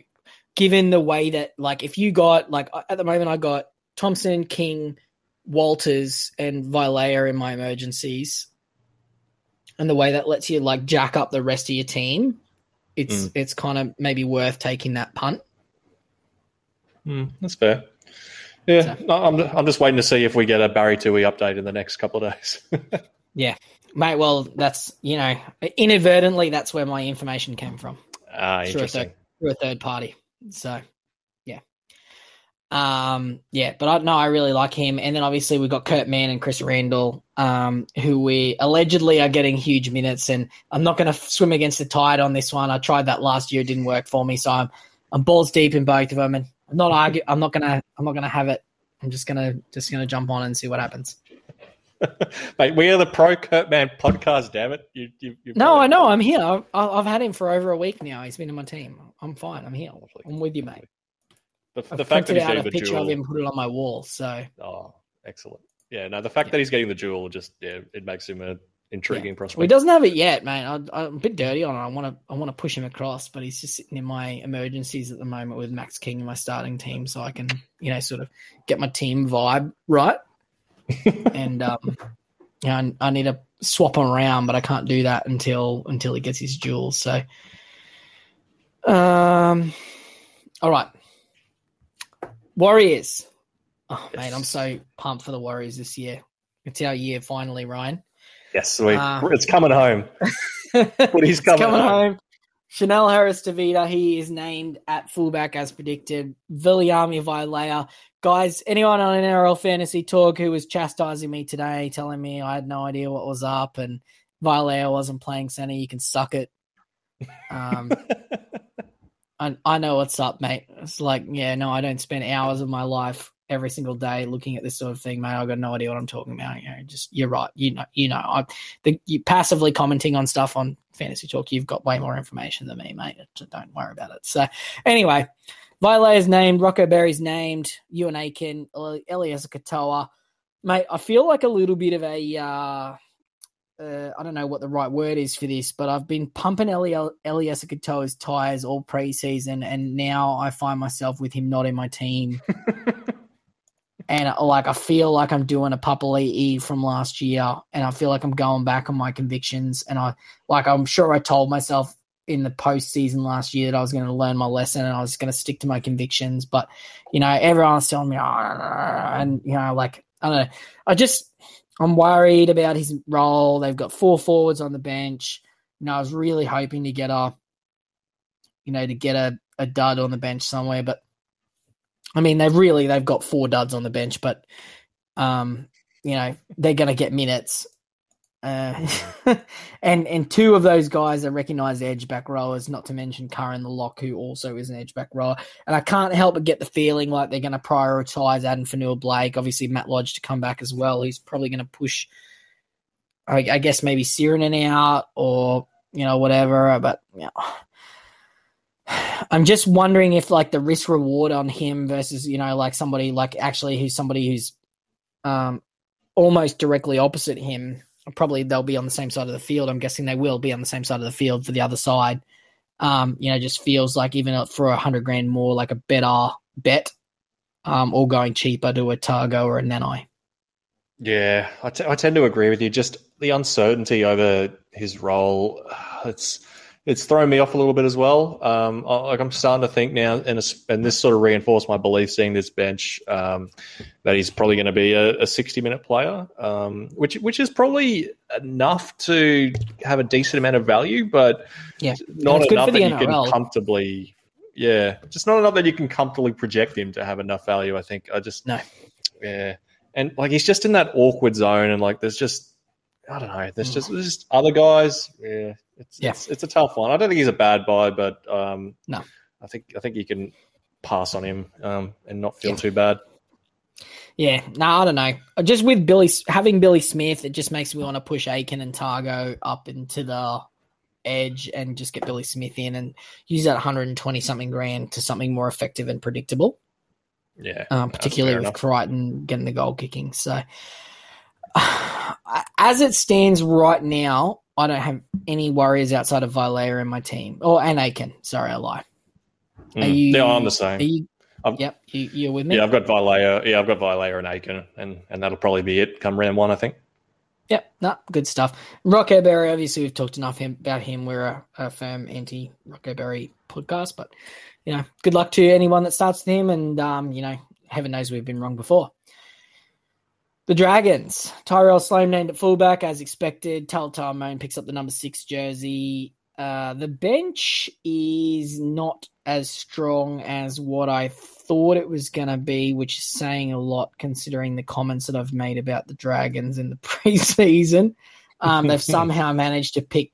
given the way that like if you got like at the moment I got Thompson, King, Walters, and Vailea in my emergencies, and the way that lets you like jack up the rest of your team, it's mm. it's kind of maybe worth taking that punt. Mm, that's fair. Yeah, so, I'm I'm just waiting to see if we get a Barry Tui update in the next couple of days. yeah, mate. Well, that's you know inadvertently that's where my information came from. Ah, interesting. Through a, third, through a third party. So. Um, yeah, but I know I really like him. And then obviously we've got Kurt Mann and Chris Randall, um, who we allegedly are getting huge minutes. And I'm not going to swim against the tide on this one. I tried that last year; it didn't work for me. So I'm I'm balls deep in both of them, and I'm not argue. I'm not gonna. I'm not gonna have it. I'm just gonna just gonna jump on and see what happens. Mate, we are the Pro Kurt Mann podcast. Damn it! You, you, no, I know. I'm here. I've, I've, had him for over a week now. He's been in my team. I'm fine. I'm here. I'm with you, mate. The, the fact that he's out a picture duel, of him, put it on my wall. So. Oh, excellent. Yeah. No, the fact yeah. that he's getting the jewel just yeah, it makes him a intriguing yeah. prospect. Well, he doesn't have it yet, man. I, am a bit dirty on it. I want to I want to push him across, but he's just sitting in my emergencies at the moment with Max King in my starting team, so I can you know sort of get my team vibe right. and um, you know, I, I need to swap him around, but I can't do that until until he gets his jewels. So, um, all right, Warriors. Oh yes. mate, I'm so pumped for the Warriors this year. It's our year finally, Ryan. Yes, we, uh, it's coming home. he's coming, coming home. home. Chanel Harris Tavita, he is named at fullback as predicted. Viliami Vailea guys, anyone on NRL Fantasy Talk who was chastising me today, telling me I had no idea what was up and Vailea wasn't playing center, you can suck it. Um, I, I know what's up, mate. It's like, yeah, no, I don't spend hours of my life every single day looking at this sort of thing, mate. I've got no idea what I'm talking about. You know, just you're right. You know, you know, I, the, you passively commenting on stuff on Fantasy Talk, you've got way more information than me, mate. So don't worry about it. So, anyway, Vile is named, Rocco Berry's named, Euan Aitken, Eliesa Katoa. Mate, I feel like a little bit of a, uh, uh, I don't know what the right word is for this, but I've been pumping Eli- Eliesa Katoa's tires all preseason, and now I find myself with him not in my team. and uh, like I feel like I'm doing a Papali'i from last year, and I feel like I'm going back on my convictions. And I like I'm sure I told myself in the postseason last year that I was going to learn my lesson and I was going to stick to my convictions. But you know, everyone's telling me, oh, and you know, like I don't know. I just I'm worried about his role. They've got four forwards on the bench. You know, I was really hoping to get a, you know, to get a, a dud on the bench somewhere. But I mean, they've really they've got four duds on the bench, but um, you know, they're going to get minutes. Uh, and and two of those guys are recognised edge back rowers, not to mention Curran the lock, who also is an edge back rower. And I can't help but get the feeling like they're going to prioritise Addin Fonua-Blake. Obviously, Matt Lodge to come back as well. He's probably going to push, I, I, guess, maybe Sironen out or you know whatever. But you know, I'm just wondering if like the risk reward on him versus you know like somebody like actually who's somebody who's um almost directly opposite him probably they'll be on the same side of the field. I'm guessing they will be on the same side of the field for the other side. Um, you know, just feels like even for a hundred grand more, like a better bet, um, or going cheaper to a Tago or a Nanai. Yeah, I, t- I tend to agree with you. Just the uncertainty over his role, it's it's thrown me off a little bit as well. Um, like I'm starting to think now, and, and this sort of reinforced my belief seeing this bench um, that he's probably going to be a, a 60 minute player, um, which which is probably enough to have a decent amount of value, but yeah, not enough that you can comfortably. Yeah, just not enough that you can comfortably project him to have enough value. I think I just no. Yeah, and like he's just in that awkward zone, and like there's just I don't know. There's just there's just other guys. Yeah, it's, yeah. it's it's a tough one. I don't think he's a bad buy, but um, no, I think I think you can pass on him um, and not feel yeah. too bad. Yeah, no, I don't know. Just with Billy having Billy Smith, it just makes me want to push Aitken and Tago up into the edge and just get Billy Smith in and use that 120 something grand to something more effective and predictable. Yeah, um, particularly with enough. Crichton getting the goal kicking. So, as it stands right now, I don't have any worries outside of Vailea in my team. Or and Aitken. Sorry, I lie. Are mm. you? Yeah, I'm the same. You, yep, you, you're with me. Yeah, I've got Vailea. Yeah, I've got Vailea and Aitken, and and that'll probably be it come round one, I think. Yep, no, good stuff. Rocco Berry, obviously, we've talked enough him, about him. We're a, a firm anti Rocco Berry podcast, but you know, good luck to anyone that starts with him, and um, you know, heaven knows we've been wrong before. The Dragons. Tyrell Sloan named at fullback as expected. Talatau Amone picks up the number six jersey. Uh, the bench is not as strong as what I thought it was going to be, which is saying a lot considering the comments that I've made about the Dragons in the preseason. Um, they've somehow managed to pick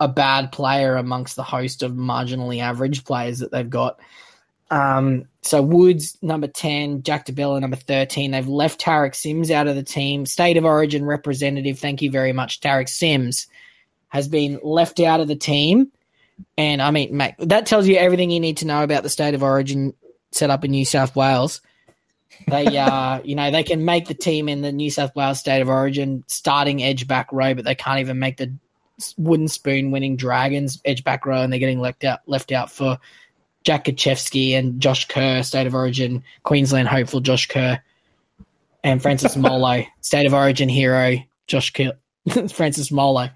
a bad player amongst the host of marginally average players that they've got. Um, so Woods, number 10, Jack de Belin, number 13. They've left Tariq Sims out of the team. State of Origin representative, thank you very much. Tariq Sims has been left out of the team. And I mean, mate, that tells you everything you need to know about the State of Origin set up in New South Wales. They, uh, you know, they can make the team in the New South Wales State of Origin starting edge back row, but they can't even make the wooden spoon winning Dragons edge back row, and they're getting left out left out for Jack Gosiewski and Josh Kerr, State of Origin, Queensland hopeful Josh Kerr, and Francis Molo, State of Origin hero Josh Kerr, Francis Molo.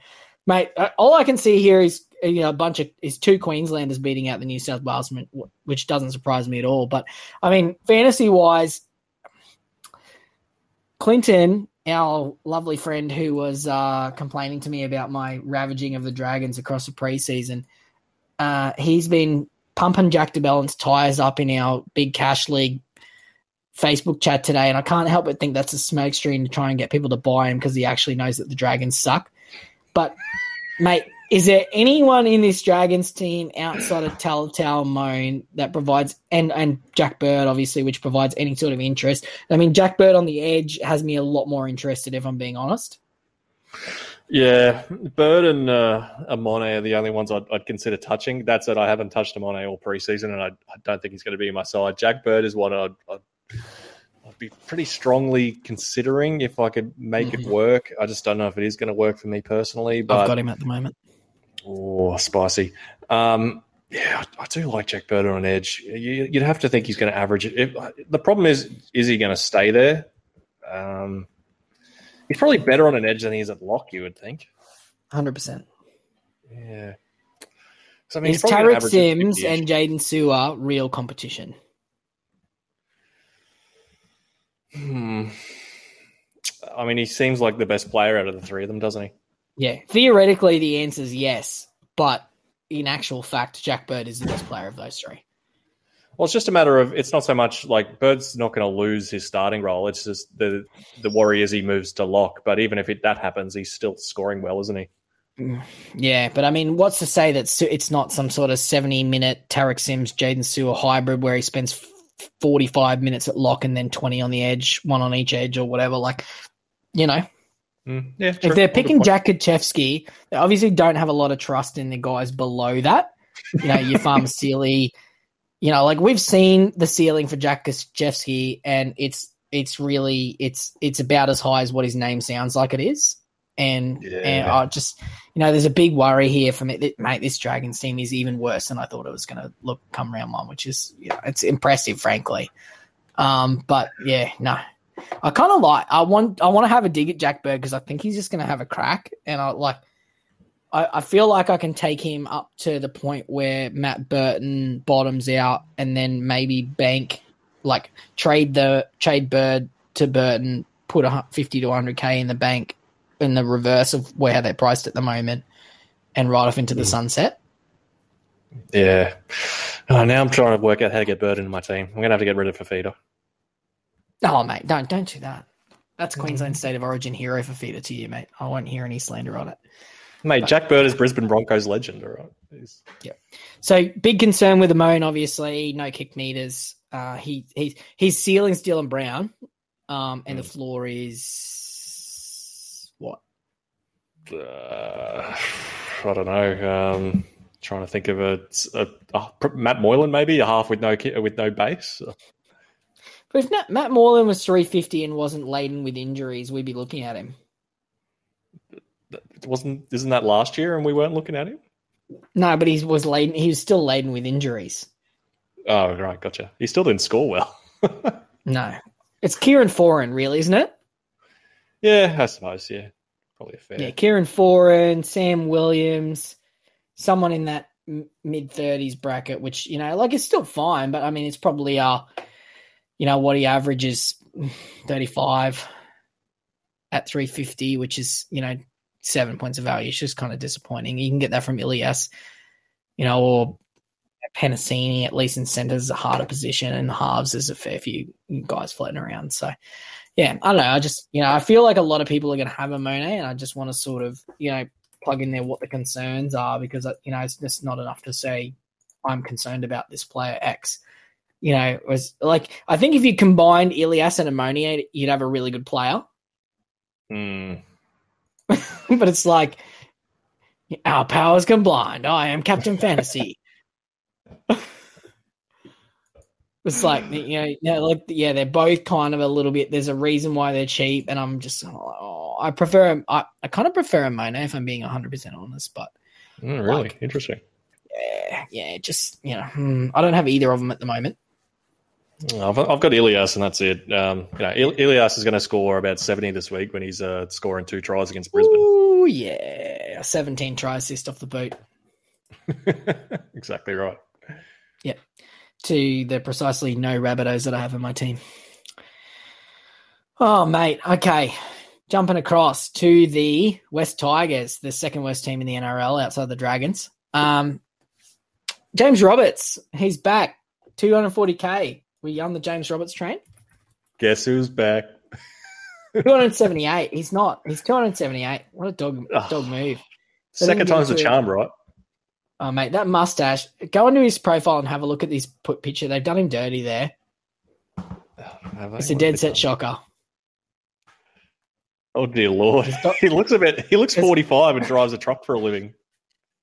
Mate, uh, all I can see here is you know a bunch of is two Queenslanders beating out the New South Walesmen, which doesn't surprise me at all. But I mean, fantasy wise, Clinton, our lovely friend who was uh, complaining to me about my ravaging of the Dragons across the preseason, uh, he's been pumping Jack de Belin's tires up in our big cash league Facebook chat today, and I can't help but think that's a smokescreen to try and get people to buy him because he actually knows that the Dragons suck. But, mate, is there anyone in this Dragons team outside of Talatau Amone that provides and and Jack Bird obviously, which provides any sort of interest? I mean, Jack Bird on the edge has me a lot more interested if I'm being honest. Yeah, Bird and uh, Amone are the only ones I'd, I'd, consider touching. That's it. I haven't touched Amone all preseason, and I, I, don't think he's going to be in my side. Jack Bird is what I'd, I'd, I'd be pretty strongly considering if I could make mm-hmm. it work. I just don't know if it is going to work for me personally. But I've got him at the moment. Oh, spicy. Um, yeah, I, I, do like Jack Bird on an edge. You, would have to think he's going to average it. If, the problem is, is he going to stay there? Um, He's probably better on an edge than he is at lock, you would think. 100%. Yeah. I mean, is Tariq Sims and Jaydn Su'A real competition? Hmm. I mean, he seems like the best player out of the three of them, doesn't he? Yeah. Theoretically, the answer is yes, but in actual fact, Jack Bird is the best player of those three. Well, it's just a matter of it's not so much like Bird's not going to lose his starting role. It's just the the worry is he moves to lock. But even if it, that happens, he's still scoring well, isn't he? Yeah, but I mean, what's to say that it's not some sort of seventy minute Tariq Sims Jaydn Su'A hybrid where he spends forty five minutes at lock and then twenty on the edge, one on each edge or whatever? Like, you know, Mm, yeah, if they're picking Jack Gosiewski, they obviously don't have a lot of trust in the guys below that. You know, your Sealy, you know, like we've seen the ceiling for Jack Gosiewski, and it's it's really it's it's about as high as what his name sounds like it is. And yeah. and I just you know, there's a big worry here for me, that mate. This Dragons team is even worse than I thought it was going to look come round one, which is you know, it's impressive, frankly. Um, but yeah, no, I kind of like. I want. I want to have a dig at Jack Bird because I think he's just going to have a crack, and I like. I, I feel like I can take him up to the point where Matt Burton bottoms out, and then maybe bank, like trade the trade Bird to Burton, put a fifty to hundred k in the bank, in the reverse of where they're priced at the moment, and ride off into the mm. sunset. Yeah. Oh, now I'm trying to work out how to get Bird into my team. I'm gonna have to get rid of Fifita. Oh, mate, don't don't do that. That's Queensland State of Origin hero Fifita to you, mate. I won't hear any slander on it. Mate, Jack Bird is Brisbane Broncos legend, all right? He's... Yeah. So big concern with Amone, obviously, no kick meters. Uh, he he his ceiling's Dylan Brown, um, and mm. the hmm. floor is what? Uh, I don't know. Um, trying to think of a, a, a, Matt Moylan, maybe a half with no with no base. But if Matt, Matt Moylan was 350 and wasn't laden with injuries, we'd be looking at him. Wasn't isn't that last year and we weren't looking at him? No, but he was laden. He was still laden with injuries. Oh right, gotcha. He still didn't score well. no, it's Kieran Foran, really, isn't it? Yeah, I suppose. Yeah, probably fair. Yeah, Kieran Foran, Sam Williams, someone in that mid thirties bracket, which you know, like it's still fine, but I mean, it's probably uh you know what he averages 35 at 350 which is you know seven points of value. It's just kind of disappointing. You can get that from Ilias you know or Penisini at least in centers is a harder position and halves there's a fair few guys floating around. So yeah I don't know. I just you know I feel like a lot of people are going to have a Monet, and I just want to sort of you know plug in there what the concerns are because you know it's just not enough to say I'm concerned about this player X. You know, it was like I think if you combined Ilias and Ammonia, you'd have a really good player. Mm. but it's like our powers combined. I am Captain Fantasy. it's like you know, like yeah, they're both kind of a little bit. There's a reason why they're cheap, and I'm just oh, I prefer I, I kind of prefer Ammonia if I'm being 100 percent honest. But mm, really like, interesting. Yeah, yeah, just you know, hmm, I don't have either of them at the moment. I've, I've got Ilias, and that's it. Um, you know, Ilias is going to score about seventy this week when he's uh, scoring two tries against Brisbane. Oh yeah, seventeen tries assist off the boot. exactly right. Yep. To the precisely no Rabbitohs that I have in my team. Oh mate, okay. Jumping across to the West Tigers, the second worst team in the NRL outside the Dragons. Um, James Roberts, he's back, 240k. Were you on the James Roberts train? Guess who's back? 278. He's not. He's 278. What a dog dog move. Second time's the charm, right? Oh, mate, that mustache. Go into his profile and have a look at this picture. They've done him dirty there. It's a dead set shocker. Oh dear lord! he looks a bit. He looks forty-five and drives a truck for a living.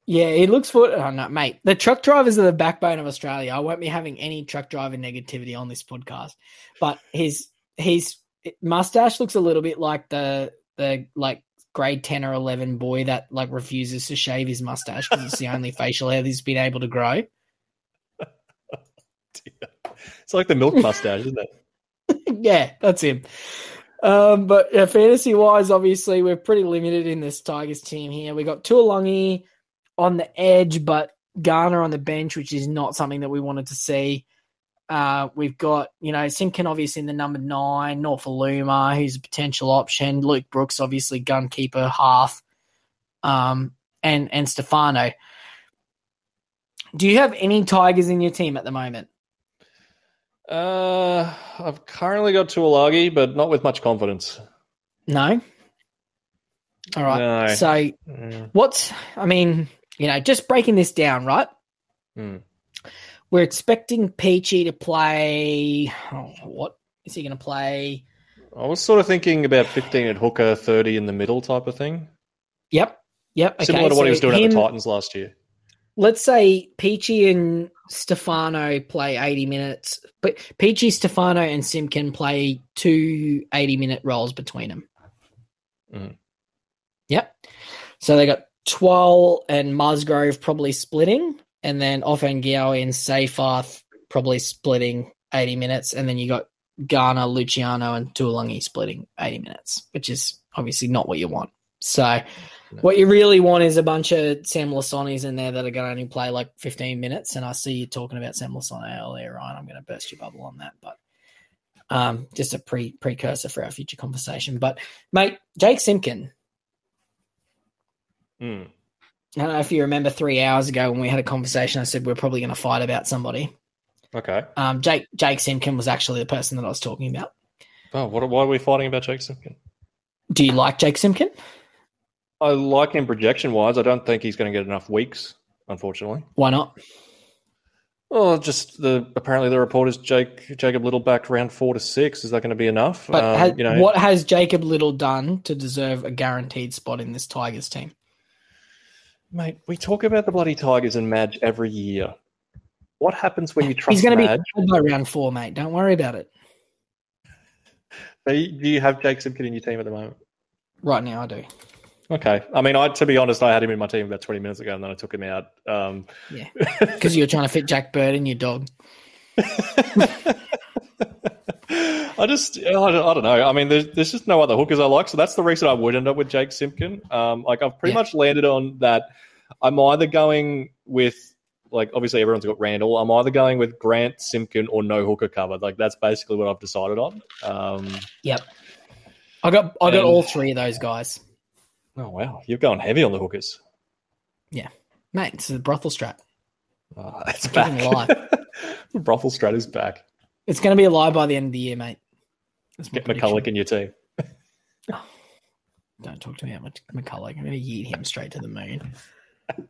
Yeah, he looks for oh no, mate. The truck drivers are the backbone of Australia. I won't be having any truck driver negativity on this podcast. But his his mustache looks a little bit like the the like grade ten or eleven boy that like refuses to shave his mustache because it's the only facial hair he's been able to grow. it's like the milk mustache, isn't it? yeah, that's him. Um, but yeah, fantasy wise, obviously, we're pretty limited in this Tigers team here. We got Tuilagi, on the edge, but Garner on the bench, which is not something that we wanted to see. Uh, we've got, you know, Simpkin obviously in the number nine, Nofoaluma, who's a potential option. Luke Brooks, obviously, gun keeper, half. Um, and, and Stefano. Do you have any Tigers in your team at the moment? Uh, I've currently got Tuilagi, but not with much confidence. No. All right. No. So, mm. what's, I mean, you know, just breaking this down, right? Mm. We're expecting Peachey to play. Oh, what is he going to play? I was sort of thinking about 15 at hooker, 30 in the middle type of thing. Yep. Yep. Okay. Similar to what so he was doing him, at the Titans last year. Let's say Peachey and Stefano play 80 minutes, but Peachey, Stefano, and Simpkin play two 80 minute roles between them. Mm. Yep. So they got Twal and Musgrove probably splitting, and then Ofahengaue and Seyfarth probably splitting 80 minutes, and then you got Garner, Luciano, and Tuilagi splitting 80 minutes, which is obviously not what you want. So, no. what you really want is a bunch of Sam Lasonis in there that are going to only play like 15 minutes. And I see you talking about Sam earlier, Ryan. I'm going to burst your bubble on that, but um, just a pre precursor for our future conversation. But, mate, Jake Simpkin. Mm. I don't know if you remember three hours ago when we had a conversation. I said we're probably going to fight about somebody. Okay. Um, Jake Jake Simpkin was actually the person that I was talking about. Oh, what, why are we fighting about Jake Simpkin? Do you like Jake Simpkin? I like him projection wise. I don't think he's going to get enough weeks, unfortunately. Why not? Well, just the apparently the report is Jake Jacob Liddle back round four to six. Is that going to be enough? But um, has, you know, what has Jacob Liddle done to deserve a guaranteed spot in this Tigers team? Mate, we talk about the bloody Tigers and Madge every year. What happens when you trust He's going to be by round four, mate. Don't worry about it. do you have Jake Simpkin in your team at the moment? Right now, I do. Okay. I mean, I to be honest, I had him in my team about 20 minutes ago and then I took him out. Um, yeah. Because you were trying to fit Jack Bird in your dog. I just, I don't, know. I mean, there's, there's just no other hookers I like. So that's the reason I would end up with Jake Simpkin. Um, like, I've pretty yeah. much landed on that. I'm either going with, like, obviously everyone's got Randall. I'm either going with Grant, Simpkin, or no hooker cover. Like, that's basically what I've decided on. Um, yep. I got, I got and, all three of those guys. Oh, wow. You're going heavy on the hookers. Yeah. Mate, it's the brothel strat. Oh, it's back. The brothel strat is back. It's going to be a lie by the end of the year, mate. That's Get McCulloch in your team. oh, don't talk to me about McCulloch. I'm going to yeet him straight to the moon.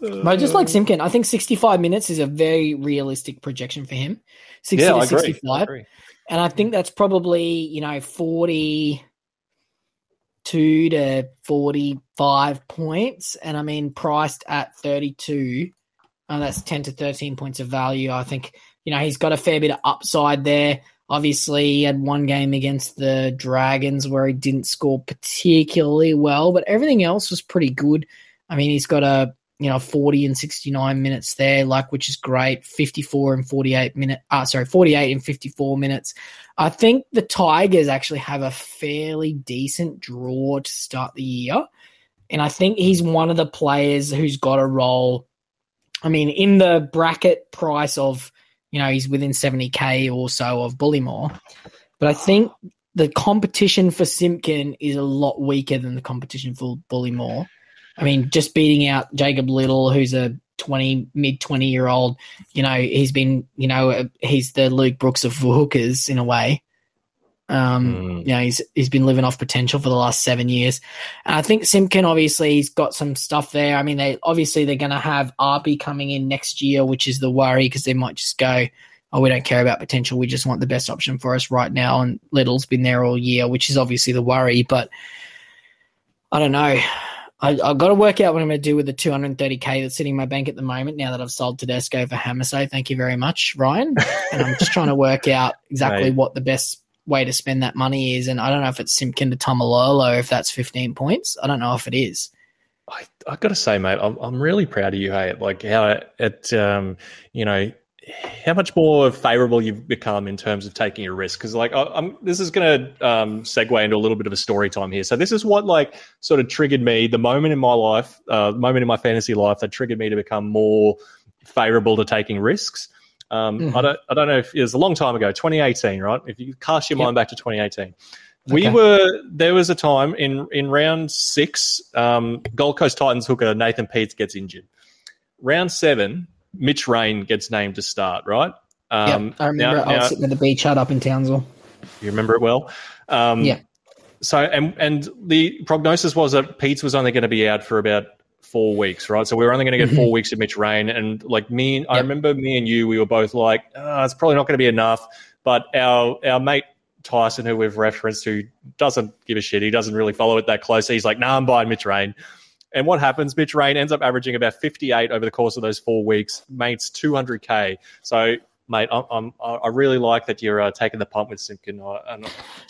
but just like Simpkin, I think 65 minutes is a very realistic projection for him. 60 yeah, to I 65. I and I think that's probably, you know, 42 to 45 points. And I mean, priced at 32, uh, that's 10 to 13 points of value. I think, you know, he's got a fair bit of upside there. Obviously, he had one game against the Dragons where he didn't score particularly well, but everything else was pretty good. I mean, he's got a you know 40 and 69 minutes there, like which is great. 54 and 48 minute, uh, sorry, 48 and 54 minutes. I think the Tigers actually have a fairly decent draw to start the year, and I think he's one of the players who's got a role I mean, in the bracket price of, you know, he's within 70k or so of Bullemor. But I think the competition for Simpkin is a lot weaker than the competition for Bullemor. I mean, just beating out Jacob Liddle, who's a 20, mid 20 year old, you know, he's been, you know, he's the Luke Brooks of hookers in a way. Um, mm. You know, he's he's been living off potential for the last seven years. And I think Simpkin obviously he's got some stuff there. I mean, they obviously they're going to have Arby coming in next year, which is the worry because they might just go, oh, we don't care about potential. We just want the best option for us right now. And Liddle's been there all year, which is obviously the worry. But I don't know. I, have got to work out what I'm going to do with the 230k that's sitting in my bank at the moment. Now that I've sold Tedesco for Hamiso, thank you very much, Ryan. and I'm just trying to work out exactly what the best way to spend that money is. And I don't know if it's Simpkin to Taumalolo, if that's 15 points. I don't know if it is. I, I got to say, mate, I'm, I'm really proud of you. Hey, like how it, um, you know, how much more favorable you've become in terms of taking a risk. Because like I'm, this is going to um, segue into a little bit of a story time here. So this is what like sort of triggered me the moment in my life, uh, moment in my fantasy life that triggered me to become more favorable to taking risks. Um, mm-hmm. I don't, I don't know if it was a long time ago, 2018, right? If you cast your yep. mind back to 2018, we okay. were there was a time in in round six, um, Gold Coast Titans hooker Nathan Peats gets injured. Round seven, Mitch Rein gets named to start, right? Um, yep, I remember. Now, I was now, sitting at the beach hut up in Townsville. You remember it well. Um, yeah. So and and the prognosis was that Peats was only going to be out for about four weeks, right? So we were only going to get mm-hmm. four weeks of Mitch Rein, and like me, yep. I remember me and you, we were both like, oh, it's probably not going to be enough. But our our mate Tyson, who we've referenced, who doesn't give a shit, he doesn't really follow it that closely. He's like, nah, I'm buying Mitch Rein. And what happens? Mitch Rein ends up averaging about 58 over the course of those four weeks, mates 200k. So, mate, I'm, I'm i really like that you're uh, taking the punt with Simpkin.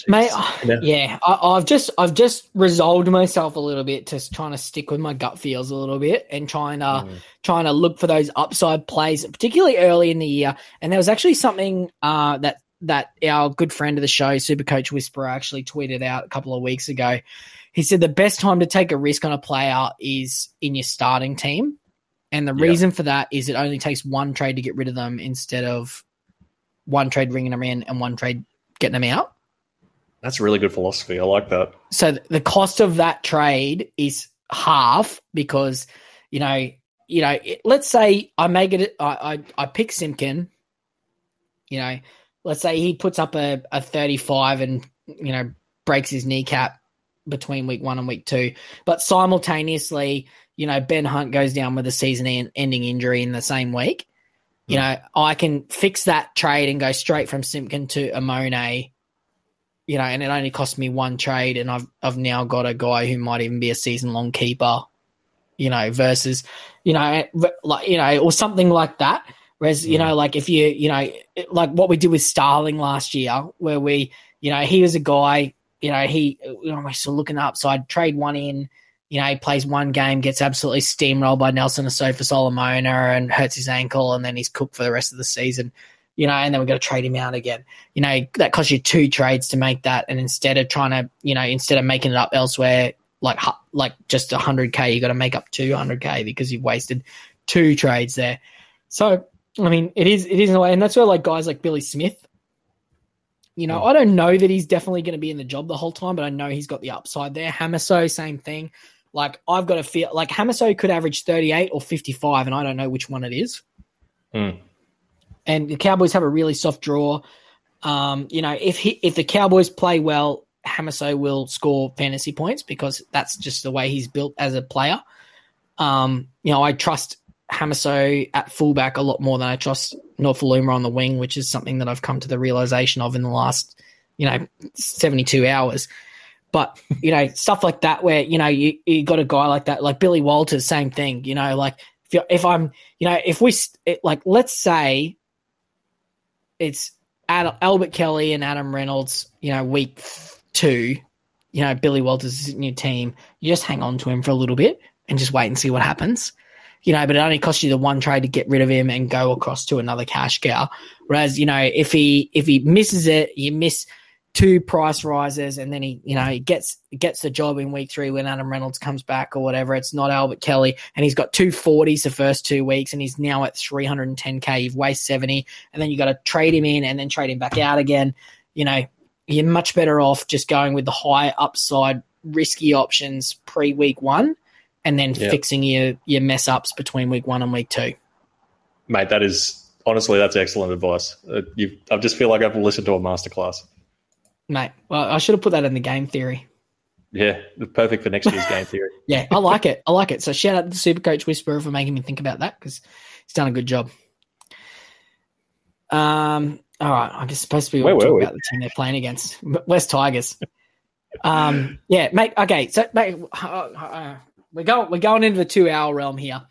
mate, yeah, yeah I, have just I've just resolved myself a little bit to trying to stick with my gut feels a little bit and trying to mm. trying to look for those upside plays, particularly early in the year. And there was actually something uh, that that our good friend of the show, Super Coach Whisperer, actually tweeted out a couple of weeks ago he said the best time to take a risk on a player is in your starting team. And the reason for that is it only takes one trade to get rid of them instead of one trade bringing them in and one trade getting them out. That's a really good philosophy. I like that. So the cost of that trade is half because, you know, you know, let's say I make it, I, I, I pick Simpkin, you know, let's say he puts up a, a 35 and, you know, breaks his kneecap between week one and week two. But simultaneously, you know, Ben Hunt goes down with a season ending injury in the same week. You know, I can fix that trade and go straight from Simpkin to Amone, you know, and it only cost me one trade, and I've I've now got a guy who might even be a season long keeper, you know, versus, you know, like you know, or something like that. Whereas, you know, like if you, you know, like what we did with Starling last year, where we, you know, he was a guy you know, he, you know, we're still looking up. So I'd trade one in. You know, he plays one game, gets absolutely steamrolled by Nelson and Asofa Solomona and hurts his ankle, and then he's cooked for the rest of the season. You know, and then we're going to trade him out again. You know, that costs you two trades to make that. And instead of trying to, you know, instead of making it up elsewhere, like like just 100k, you got to make up 200k because you've wasted two trades there. So, I mean, it is it is in a way, and that's where like guys like Billy Smith you know, mm. I don't know that he's definitely going to be in the job the whole time, but I know he's got the upside there. Hamiso, same thing. Like I've got a feel like Hamiso could average 38 or 55, and I don't know which one it is. Mm. And the Cowboys have a really soft draw. Um, you know, if he if the Cowboys play well, Hamiso will score fantasy points because that's just the way he's built as a player. Um, you know, I trust Hamiso at fullback a lot more than I trust Nofoaluma on the wing, which is something that I've come to the realization of in the last, you know, 72 hours. But, you know, stuff like that where, you know, you, you got a guy like that, like Billy Walters, same thing, you know, like if, if I'm, you know, if we, it, like, let's say it's Ad, Albert Kelly and Adam Reynolds, you know, week two, you know, Billy Walters is in your team, you just hang on to him for a little bit and just wait and see what happens you know, but it only costs you the one trade to get rid of him and go across to another cash cow. Whereas, you know, if he if he misses it, you miss two price rises and then he, you know, he gets gets the job in week three when Adam Reynolds comes back or whatever. It's not Albert Kelly and he's got two forties the first two weeks and he's now at 310k. You've wasted 70 and then you got to trade him in and then trade him back out again. You know, you're much better off just going with the high upside risky options pre week one and then yep. fixing your your mess ups between week one and week two. Mate, that is honestly that's excellent advice. Uh, you, I just feel like I've listened to a masterclass. Mate, well, I should have put that in the game theory. Yeah, perfect for next year's game theory. yeah, I like it. I like it. So shout out to the Super Coach Whisperer for making me think about that because he's done a good job. Um, all right, I'm just supposed to be talking about the team they're playing against West Tigers. um, yeah, mate. Okay, so mate, uh, uh, we're going we're going into the two hour realm here.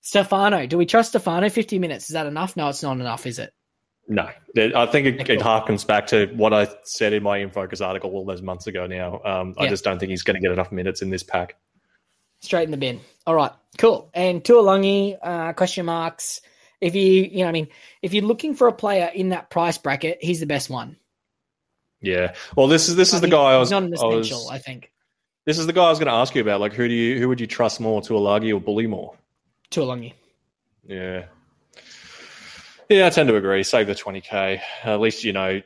Stefano, do we trust Stefano? Fifty minutes is that enough? No, it's not enough, is it? No, I think it, it harkens back to what I said in my InFocus article all those months ago. Now, um, I just don't think he's going to get enough minutes in this pack. Straight in the bin. All right, cool. And Tuilagi, uh, question marks. If you, you know, I mean, if you're looking for a player in that price bracket, he's the best one. Yeah. Well, this is this is the guy I was. Not an essential, I, was, I think. This is the guy I was going to ask you about. Like, who do you who would you trust more, Tuilagi or Bullemor? Tuilagi. Yeah. Yeah, I tend to agree. Save the twenty k. At least you know.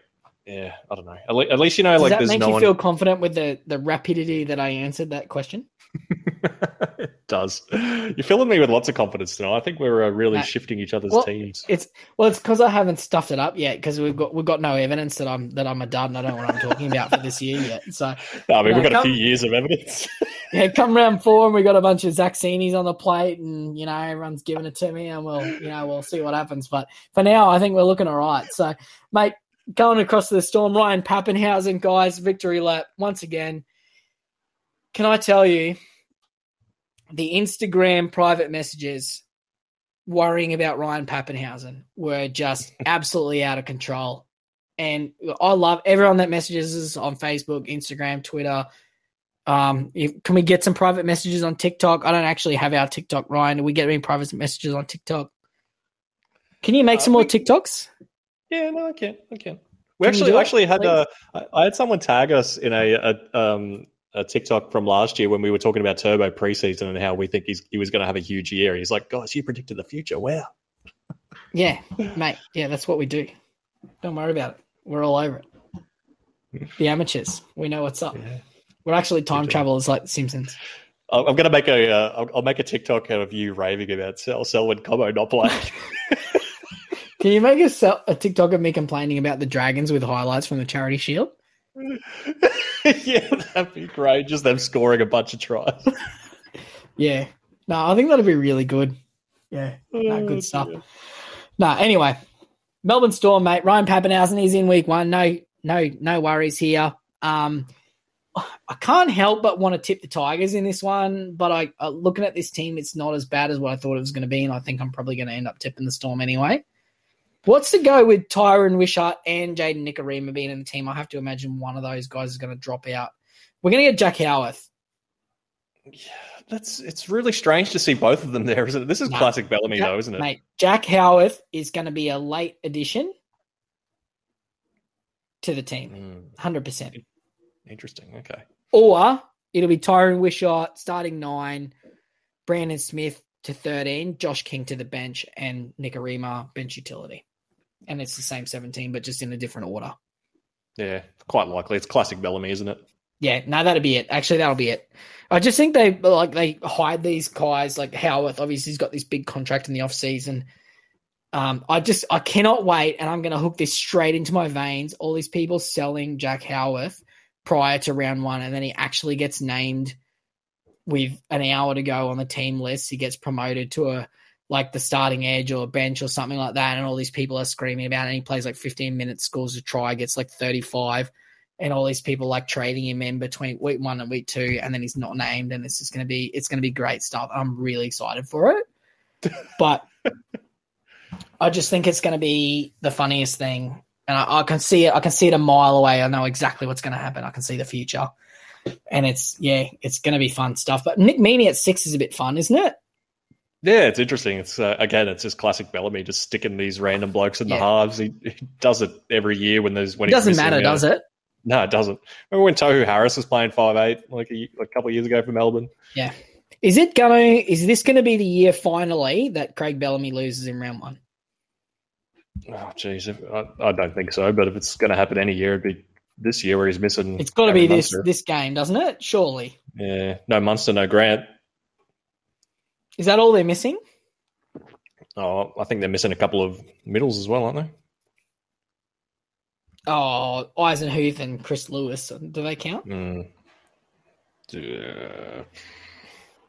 Yeah, I don't know. At, le- at least you know, Does like, that there's make no you one. feel confident with the the rapidity that I answered that question? it does. You're filling me with lots of confidence tonight. I think we're uh, really Uh, shifting each other's well, teams. It's well, it's because I haven't stuffed it up yet because we've got we've got no evidence that I'm that I'm a dud and I don't know what I'm talking about for this year yet. So No, I mean, you we've know, got a few years of evidence. yeah, come round four and we got a bunch of Zaxinis on the plate and you know everyone's giving it to me and we'll you know we'll see what happens. But for now, I think we're looking all right. So, mate, going across the storm, Ryan Papenhuyzen, guys, victory lap once again. Can I tell you, the Instagram private messages worrying about Ryan Papenhuyzen were just absolutely out of control. And I love everyone that messages us on Facebook, Instagram, Twitter. Um, if, can we get some private messages on TikTok? I don't actually have our TikTok, Ryan. Do we get any private messages on TikTok? Can you make Uh, some more TikToks? Yeah, no, I can. I can. We Can actually actually had uh, I I had someone tag us in a, a um a TikTok from last year when we were talking about Turbo preseason and how we think he's he was going to have a huge year. He's like, guys, you predicted the future. Wow. Yeah, mate. Yeah, that's what we do. Don't worry about it. We're all over it. The amateurs, we know what's up. Yeah. We're actually time travelers like the Simpsons. I'm I'm gonna make a uh, I'll, I'll make a TikTok of you raving about Sel Selwyn Cobbo not playing. Can you make a, a TikTok of me complaining about the Dragons with highlights from the Charity Shield? yeah, that'd be great. Just them scoring a bunch of tries. Yeah. No, I think that'd be really good. Yeah. No, good stuff. No, anyway, Melbourne Storm, mate. Ryan Papenhuyzen, he's in week one. No, no, no worries here. Um, I can't help but want to tip the Tigers in this one, but I uh, looking at this team, it's not as bad as what I thought it was going to be, and I think I'm probably going to end up tipping the Storm anyway. What's to go with Tyron Wishart and Jayden Nikorima being in the team? I have to imagine one of those guys is going to drop out. We're going to get Jack Howarth. Yeah, that's it's really strange to see both of them there, isn't it? This is No. classic Bellamy, Jack- though, isn't it? Mate, Jack Howarth is going to be a late addition to the team, Hmm, 100%. interesting. Okay. Or it'll be Tyron Wishart starting nine, Brandon Smith to 13, Josh King to the bench, and Nikorima bench utility. And it's the same 17, but just in a different order. Yeah, quite likely. It's classic Bellamy, isn't it? Yeah, no, that'll be it. Actually, that'll be it. I just think they like they hide these guys like Howarth. Obviously, he's got this big contract in the off season. Um, I just I cannot wait, and I'm going to hook this straight into my veins. All these people selling Jack Howarth prior to round one, and then he actually gets named with an hour to go on the team list. He gets promoted to a like the starting edge or bench or something like that, and all these people are screaming about it. And he plays like 15 minutes, scores a try, gets like 35 and all these people like trading him in between week one and week two, and then he's not named, and it's just going to be it's going to be great stuff. I'm really excited for it, but I just think it's going to be the funniest thing, and I, I can see it. I can see it a mile away. I know exactly what's going to happen. I can see the future, and it's yeah, it's going to be fun stuff. But Nick Meaney at six is a bit fun, isn't it? Yeah, it's interesting. It's uh, again, it's just classic Bellamy, just sticking these random blokes in the halves. He, he does it every year when there's when It doesn't matter, does it? No, it doesn't. Remember when Tohu Harris was playing five eight like a, like a couple of years ago for Melbourne? Yeah. Is it going? Is this going to be the year finally that Craig Bellamy loses in round one? Oh, jeez, I, I don't think so. But if it's going to happen any year, it'd be this year where he's missing. It's got to be this Munster. this game, doesn't it? Surely. Yeah, no Munster, no Grant. Is that all they're missing? Oh, I think they're missing a couple of middles as well, aren't they? Oh, Eisenhuth and Chris Lewis. Do they count? Mm. Uh,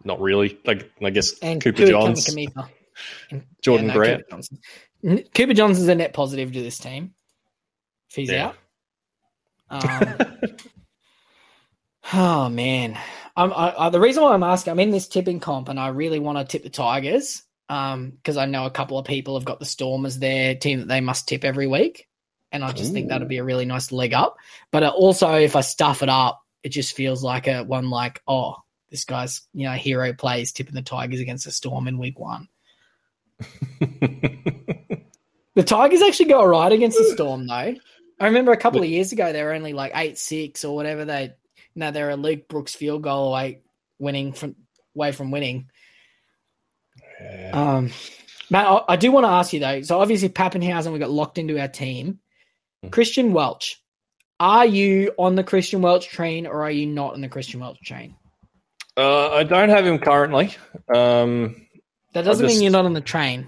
not really. Like I guess And Cooper Kua Johns, Jordan yeah, no, Grant. Cooper Johnson. Cooper Johnson's a net positive to this team. If he's Yeah. out. Um, oh man, I'm, I, I, the reason why I'm asking, I'm in this tipping comp, and I really want to tip the Tigers because I know a couple of people have got the Storm as their team that they must tip every week, and I just think that'd be a really nice leg up. But uh, also, if I stuff it up, it just feels like a one like, oh, this guy's you know hero plays tipping the Tigers against the Storm in week one. the Tigers actually go all right against the Storm, though. I remember a couple of years ago they were only like eight six or whatever. They, know, they're a Luke Brooks field goal away winning from away from winning. Yeah. Um, Matt, I, I do want to ask you though. So obviously Papenhuyzen, we got locked into our team. Mm-hmm. Christian Welch, are you on the Christian Welch train or are you not on the Christian Welch train? Uh, I don't have him currently. Um, that doesn't just, mean you're not on the train.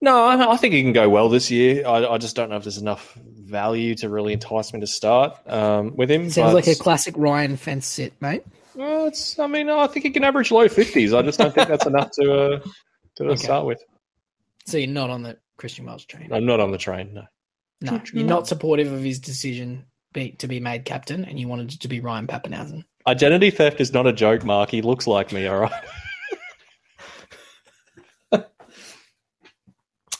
No, I think he can go well this year. I, I, just don't know if there's enough value to really entice me to start um, with him. Sounds but, like a classic Ryan fence sit, mate. Well, it's. I mean, I think he can average low fifties. I just don't think that's enough to uh, to okay. start with. So you're not on the Christian Welch train. I'm not on the train. No. No, you're not supportive of his decision be, to be made captain, and you wanted it to be Ryan Papenhuyzen. Identity theft is not a joke, Mark. He looks like me. All right.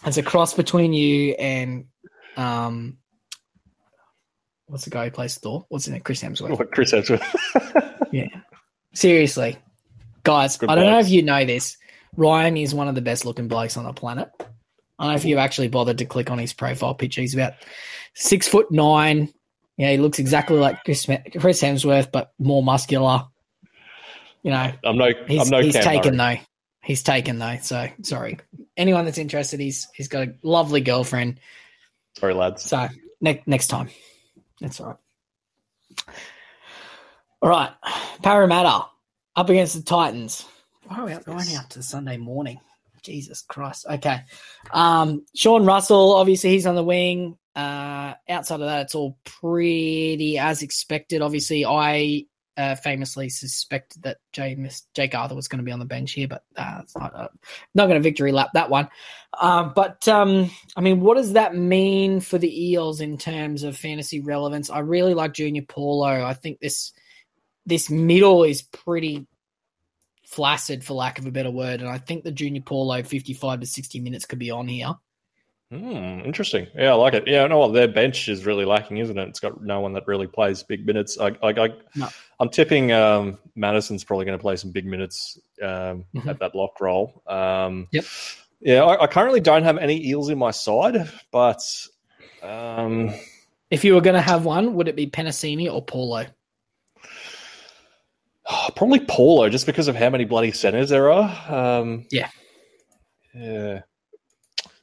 It's a cross between you and um, what's the guy who plays Thor? What's his name? Chris Hemsworth. What, Chris Hemsworth. yeah. Seriously, guys, Good I don't know if you know this. Ryan is one of the best looking blokes on the planet. I don't know if you've actually bothered to click on his profile picture. He's about six foot nine. Yeah, he looks exactly like Chris, Chris Hemsworth, but more muscular. You know, I'm no, he's, I'm no he's taken though. He's taken though, so sorry. Anyone that's interested, he's he's got a lovely girlfriend. Sorry, lads. So next next time, that's all right. All right, Parramatta up against the Titans. Why are we up, going out to Sunday morning? Jesus Christ. Okay. Um, Sean Russell, obviously he's on the wing. Uh, outside of that, it's all pretty as expected. Obviously, I uh, famously suspected that James, Jake Arthur was going to be on the bench here, but uh, it's not, uh, not going to victory lap that one. Uh, but um, I mean, what does that mean for the Eels in terms of fantasy relevance? I really like Junior Paulo. I think this this middle is pretty flaccid, for lack of a better word, and I think the Junior Paulo fifty five to sixty minutes could be on here. Hmm, interesting. Yeah, I like it. Yeah, no, what their bench is really lacking, isn't it? It's got no one that really plays big minutes. I, I, I no. I'm tipping um, Matterson's probably going to play some big minutes um, mm-hmm. at that lock role. Um, yep. Yeah, I, I, currently don't have any eels in my side, but um, if you were going to have one, would it be Penisini or Paulo? probably Paulo, just because of how many bloody centers there are. Um, yeah. Yeah.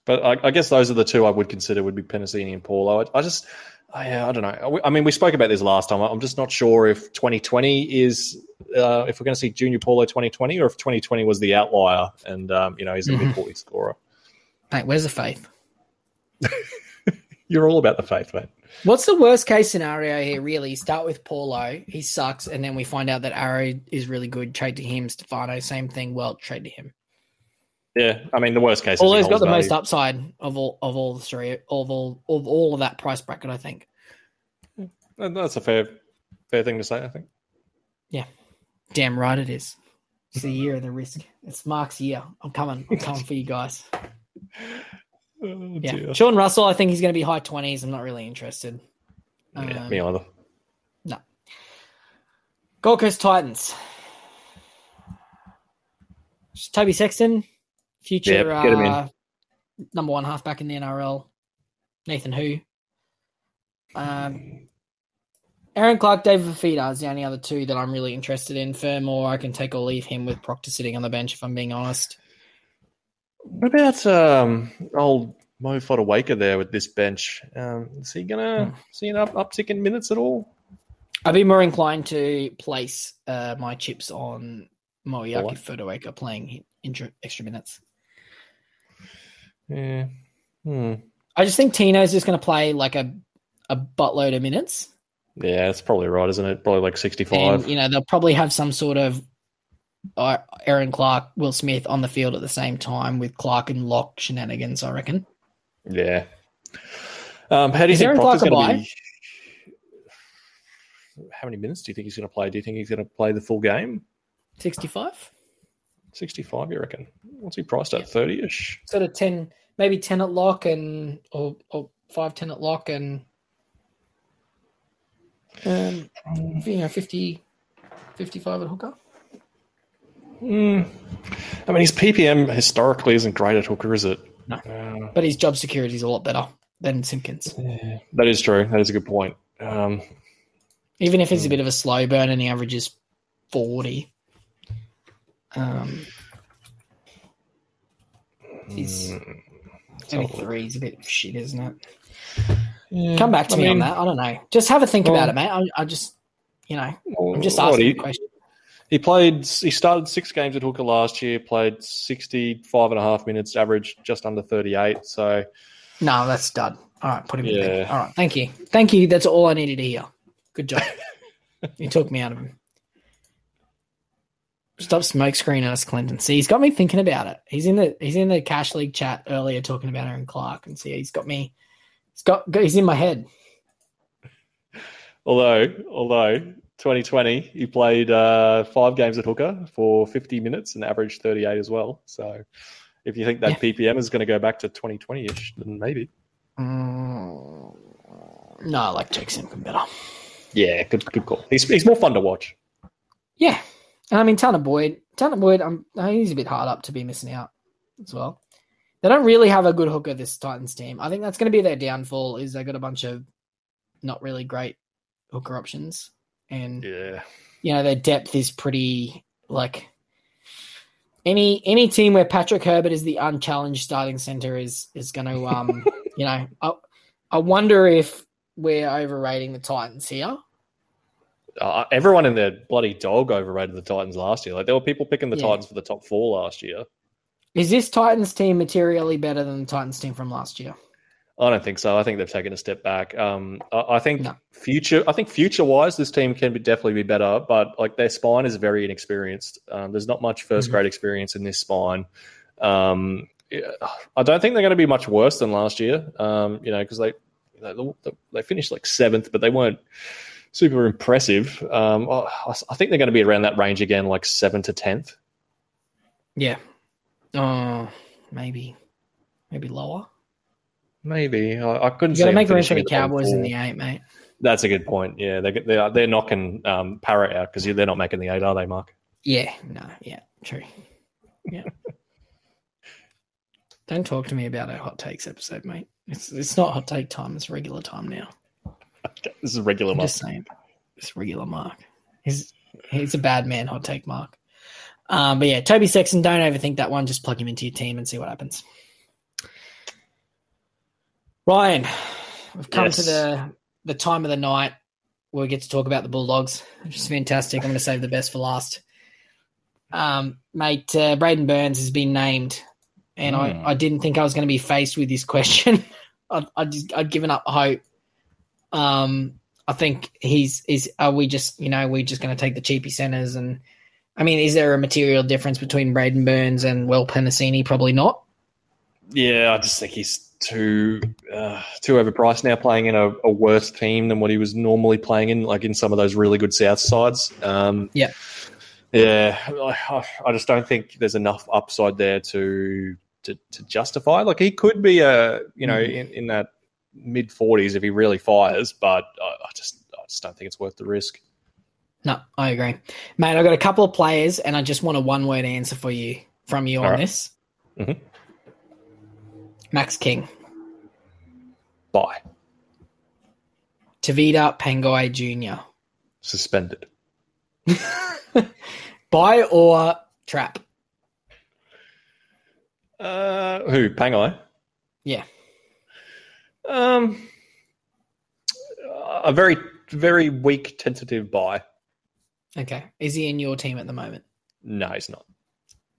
But I, I, guess those are the two I would consider would be Penisini and Paulo. I, I just, I, I, don't know. I mean, we spoke about this last time. I'm just not sure if 2020 is, uh, if we're going to see Junior Paulo 2020 or if 2020 was the outlier and, um, you know, he's a mm-hmm. mid 40 scorer. Mate, where's the faith? You're all about the faith, mate. What's the worst case scenario here, really? Start with Paulo, he sucks, and then we find out that Arrow is really good, trade to him. Stefano, same thing, well, trade to him. Yeah, I mean the worst case. Paulo's got the value. most upside of all of all the three of all of all of that price bracket. I think. That's a fair fair thing to say. I think. Yeah, damn right it is. It's the year of the risk. It's Mark's year. I'm coming. I'm coming for you guys. Oh, yeah, Sean Russell. I think he's going to be high twenties. I'm not really interested. Yeah, um, me either. No. Gold Coast Titans. Toby Sexton, Future yep, uh, number one halfback in the NRL, Nathan Who. Um, Erin Clark, David Fifita is the only other two that I'm really interested in. Fermor, I can take or leave him with Proctor sitting on the bench, if I'm being honest. What about um, old Mo Fotuaika there with this bench? Um, is he going to hmm. see an up, uptick in minutes at all? I'd be more inclined to place uh, my chips on Moeaki Fotuaika playing extra minutes. Yeah. Hmm. I just think Tino's just going to play like a a buttload of minutes. Yeah, that's probably right, isn't it? Probably like sixty-five. And, you know, they'll probably have some sort of uh, Erin Clark, Will Smith on the field at the same time with Clark and Lock shenanigans. I reckon. Yeah. Um, how do you Is think Proctor's going to be? How many minutes do you think he's going to play? Do you think he's going to play the full game? Sixty-five. 65, you reckon? What's he priced at? 30 ish? Sort of 10, maybe 10 at lock and, or, or 5, 10 at lock and, um, you know, 50, 55 at hooker. Mm. I mean, his PPM historically isn't great at hooker, is it? No. Uh, but his job security is a lot better than Simpkin's. Yeah, that is true. That is a good point. Um, Even if he's a bit of a slow burn and he averages 40. Um, he's mm, only three is a bit shit, isn't it? Yeah, Come back to I me mean, on that. I don't know. Just have a think well, about it, mate. I, I, just, you know, I'm just asking he, question. He played. He started six games at hooker last year. Played 65 and a half minutes, average just under 38. So, no, that's dud. All right, put him yeah. in. All right, thank you, thank you. That's all I needed to hear. Good job. you took me out of him. Stop smoke screen us, Clinton. See, he's got me thinking about it. He's in the he's in the cash league chat earlier talking about Erin Clark, and see, he's got me. He's got he's in my head. Although, although 2020, he played uh, five games at hooker for 50 minutes and averaged 38 as well. So, if you think that yeah. PPM is going to go back to 2020ish, then maybe. Mm, no, I like Jake Simpkin better. Yeah, good, good call. He's he's more fun to watch. Yeah, and I mean, Tanah Boyd, Tanah Boyd, I'm, he's a bit hard up to be missing out as well. They don't really have a good hooker this Titans team. I think that's going to be their downfall. Is they got a bunch of not really great hooker options, and yeah, you know their depth is pretty like any any team where Patrick Herbert is the unchallenged starting center is is going to um you know I I wonder if we're overrating the Titans here uh, everyone in their bloody dog overrated the Titans last year. Like there were people picking the yeah. Titans for the top four last year. Is this Titans team materially better than the Titans team from last year? I don't think so. I think they've taken a step back. Um, I, I, think no. future. I think future wise, this team can be, definitely be better. But like their spine is very inexperienced. Um, there's not much 1st mm-hmm. grade experience in this spine. Um, I don't think they're going to be much worse than last year. Um, you know, because they, they they finished like seventh, but they weren't super impressive. Um, I think they're going to be around that range again, like seven to tenth. Yeah. Oh, maybe, maybe lower. Maybe I, I couldn't. You got to make room for the Cowboys in the eight, mate. That's a good point. Yeah, they they are, they're knocking um, Parrot out because they're not making the eight, are they, Mark? Yeah. No. Yeah. True. Yeah. Don't talk to me about our hot takes episode, mate. It's it's not hot take time. It's regular time now. This is a regular Mark. Just saying. It's regular Mark. He's he's a bad man, hot take Mark. Um, but yeah, Toby Sexton, don't overthink that one. Just plug him into your team and see what happens. Ryan, we've come yes. to the the time of the night where we get to talk about the Bulldogs, which is fantastic. I'm going to save the best for last. Um, mate, uh, Braidon Burns has been named, and mm. I, hmm. I didn't think I was going to be faced with this question. I, I just, I'd given up hope um, I think he's is. Are we just you know we're just going to take the cheapy centers and I mean, is there a material difference between Braidon Burns and Will Penisini? Probably not. Yeah, I just think he's too uh, too overpriced now, playing in a, a, worse team than what he was normally playing in, like in some of those really good South sides. Um, yeah, yeah, I, I, just don't think there's enough upside there to to, to justify. Like he could be a you know mm. in, in that mid 40s if he really fires, but I, just I just don't think it's worth the risk. No, I agree, mate. I've got a couple of players, and I just want a one word answer for you from you All on right. this. Mm-hmm. Max King. Bye. Tevita Pangai Jr. Suspended. Buy or trap? Uh, who? Pangai? Yeah. Um, a very, very weak tentative buy. Okay. Is he in your team at the moment? No, he's not.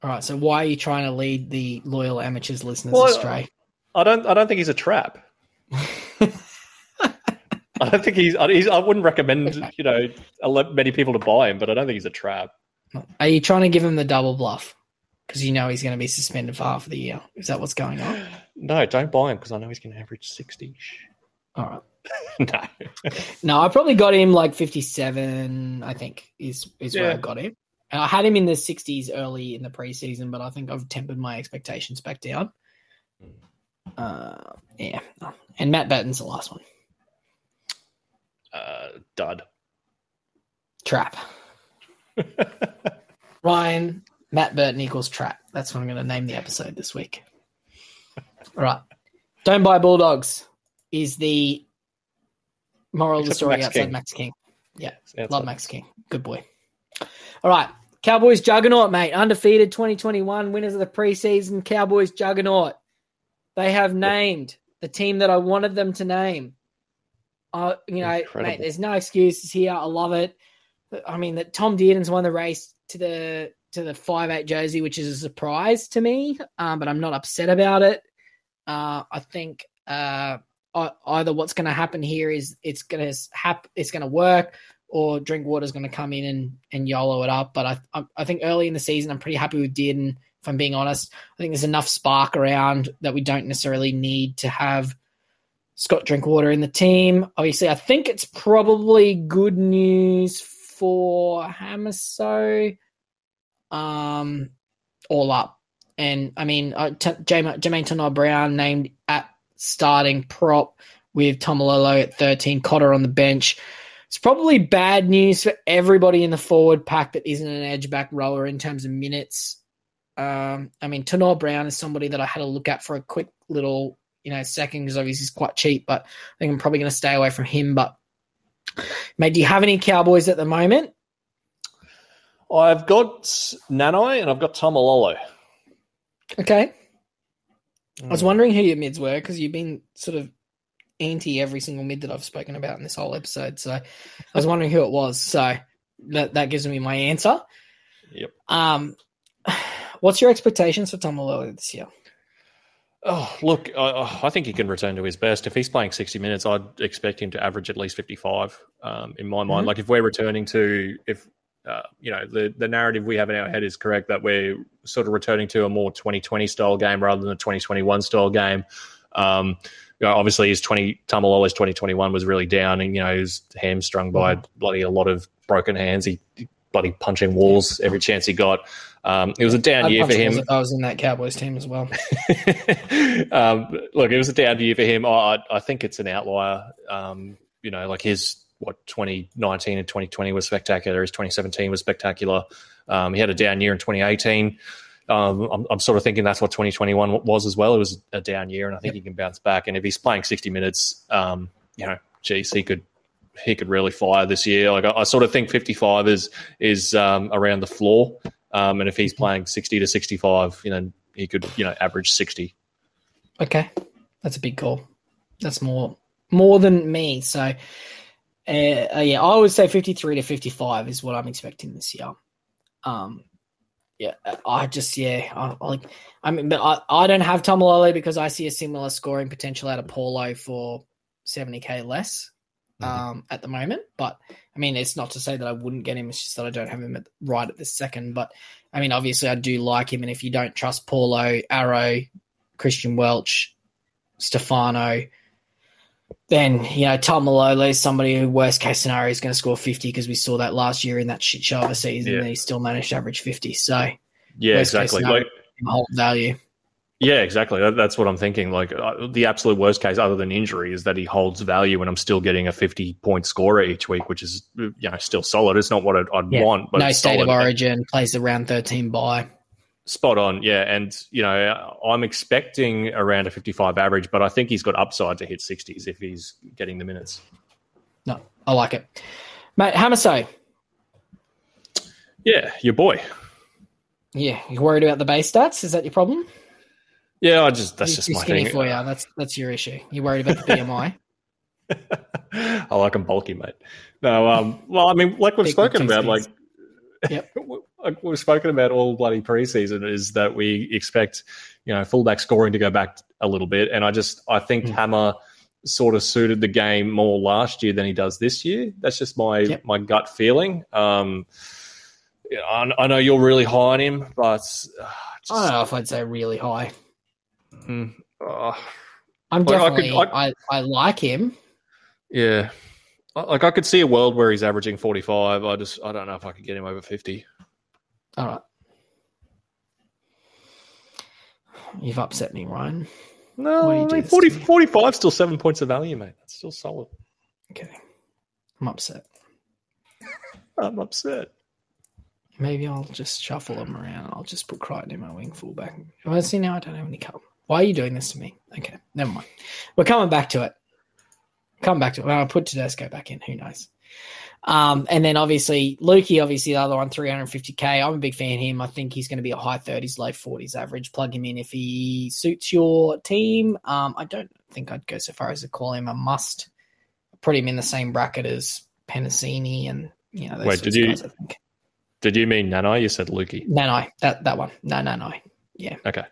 All right. So why are you trying to lead the loyal amateurs listeners well, astray? I don't. I don't think he's a trap. I don't think he's, he's. I wouldn't recommend you know many people to buy him, but I don't think he's a trap. Are you trying to give him the double bluff? Because you know he's going to be suspended for half of the year. Is that what's going on? No, don't buy him because I know he's going to average 60. All right. no. no, I probably got him like 57, I think, is, is yeah. where I got him. I had him in the 60s early in the preseason, but I think I've tempered my expectations back down. Uh, yeah. And Matt Burton's the last one. Uh, dud. Trap. Ryan, Matt Burton equals trap. That's what I'm going to name the episode this week. All right. Don't buy Bulldogs is the moral of the story Max outside King. Max King. Yeah. Outside. Love Max King. Good boy. All right. Cowboys juggernaut, mate. Undefeated 2021 winners of the preseason. Cowboys juggernaut. They have named the team that I wanted them to name. Uh, you know, Incredible. mate, there's no excuses here. I love it. I mean, that Tom Dearden's won the race to the to the five eight jersey, which is a surprise to me, um, but I'm not upset about it. Uh, I think uh, either what's going to happen here is it's going to hap- it's going to work, or Drinkwater's going to come in and and YOLO it up. But I, I I think early in the season, I'm pretty happy with Dearden. If I'm being honest, I think there's enough spark around that we don't necessarily need to have Scott Drinkwater in the team. Obviously, I think it's probably good news for Hamiso. Um, all up, and I mean, uh, T- Jamayne Taunoa-Brown named at starting prop with Taumalolo at 13, Cotter on the bench. It's probably bad news for everybody in the forward pack that isn't an edge back roller in terms of minutes. Um, I mean, Taunoa-Brown is somebody that I had a look at for a quick little, you know, second because obviously he's quite cheap, but I think I'm probably going to stay away from him. But, mate, do you have any Cowboys at the moment? I've got Nanai and I've got Taumalolo. Okay. I was wondering who your mids were because you've been sort of anti every single mid that I've spoken about in this whole episode. So I was wondering who it was. So that, that gives me my answer. Yep. Um, what's your expectations for Taumalolo this year? Oh, look, I, I think he can return to his best. If he's playing 60 minutes, I'd expect him to average at least 55 um, in my mind. Mhm. Like, if we're returning to, if, uh, you know, the, the narrative we have in our head is correct that we're sort of returning to a more 2020 style game rather than a 2021 style game. Um, you know, obviously, his 20, Taumalolo's 2021 was really down and, you know, he was hamstrung by bloody a lot of broken hands. He bloody punching walls every chance he got. Um, it was a down I'd year for him. I was in that Cowboys team as well. um, look, it was a down year for him. I, I think it's an outlier. Um, you know, like his what 2019 and 2020 was spectacular. His 2017 was spectacular. Um, he had a down year in 2018. Um, I'm, I'm sort of thinking that's what 2021 was as well. It was a down year, and I think he can bounce back. And if he's playing 60 minutes, um, you know, geez, he could he could really fire this year. Like I, I sort of think 55 is is um, around the floor. Um, and if he's playing 60 to 65, you know, he could, you know, average 60. Okay, that's a big call. That's more more than me. So, uh, uh, yeah, I would say fifty-three to fifty-five is what I'm expecting this year. Um, yeah, I just yeah, I, I like I mean, but I, I don't have Taumalolo because I see a similar scoring potential out of Paulo for seventy k less Mhm. um, at the moment. But I mean, it's not to say that I wouldn't get him. It's just that I don't have him at, right at this second. But I mean, obviously, I do like him. And if you don't trust Paulo, Arrow, Christian Welch, Stefano, then you know Taumalolo is somebody who worst case scenario is going to score fifty because we saw that last year in that shit show of a season Yeah. and he still managed to average fifty. So Yeah, exactly. scenario. Like, hold value. yeah, exactly. That, that's what I'm thinking. Like uh, the absolute worst case, other than injury, is that he holds value, and I'm still getting a 50 point scorer each week, which is you know still solid. It's not what I'd, I'd Yeah. want, but no state of origin, plays the round thirteen by. Spot on, yeah. And you know, I'm expecting around a 55 average, but I think he's got upside to hit 60s if he's getting the minutes. No, I like it. Mate, Hamiso. Yeah, your boy. Yeah, you worried about the base stats? Is that your problem? Yeah, I just that's He's just my skinny thing. for you. That's that's your issue. You're worried about the BMI? I like him bulky, mate. No, um, well, I mean, like we've Big spoken about, like. Yep. like we've spoken about all bloody preseason is that we expect, you know, fullback scoring to go back a little bit, and I just I think Hmm. Hammer sort of suited the game more last year than he does this year. That's just my Yep. my gut feeling. Um, I, I know you're really high on him, but uh, just, I don't know if I'd say really high. mm, uh, I'm Like, I could- definitely I, I, like him. yeah. Like I could see a world where he's averaging 45. I just I don't know if I could get him over 50. All right. You've upset me, Ryan. No, I mean, 40, 45 still seven points of value, mate. That's still solid. Okay. I'm upset. I'm upset. Maybe I'll just shuffle them around. I'll just put Crichton in my wing fullback. Well, see now I don't have any cover. Why are you doing this to me? Okay, never mind. We're coming back to it. Come back to it. Well, I'll put Tedesco back in. Who knows? Um, and then obviously Luki, obviously the other one, 350k. I'm a big fan of him. I think he's going to be a high 30s, low 40s average. Plug him in if he suits your team. Um, I don't think I'd go so far as to call him a must. Put him in the same bracket as Penisini and you know. Wait, did you? Guys, did you mean Nanai? You said Luki. Nanai, that that one. No, Nanai. Yeah. Okay.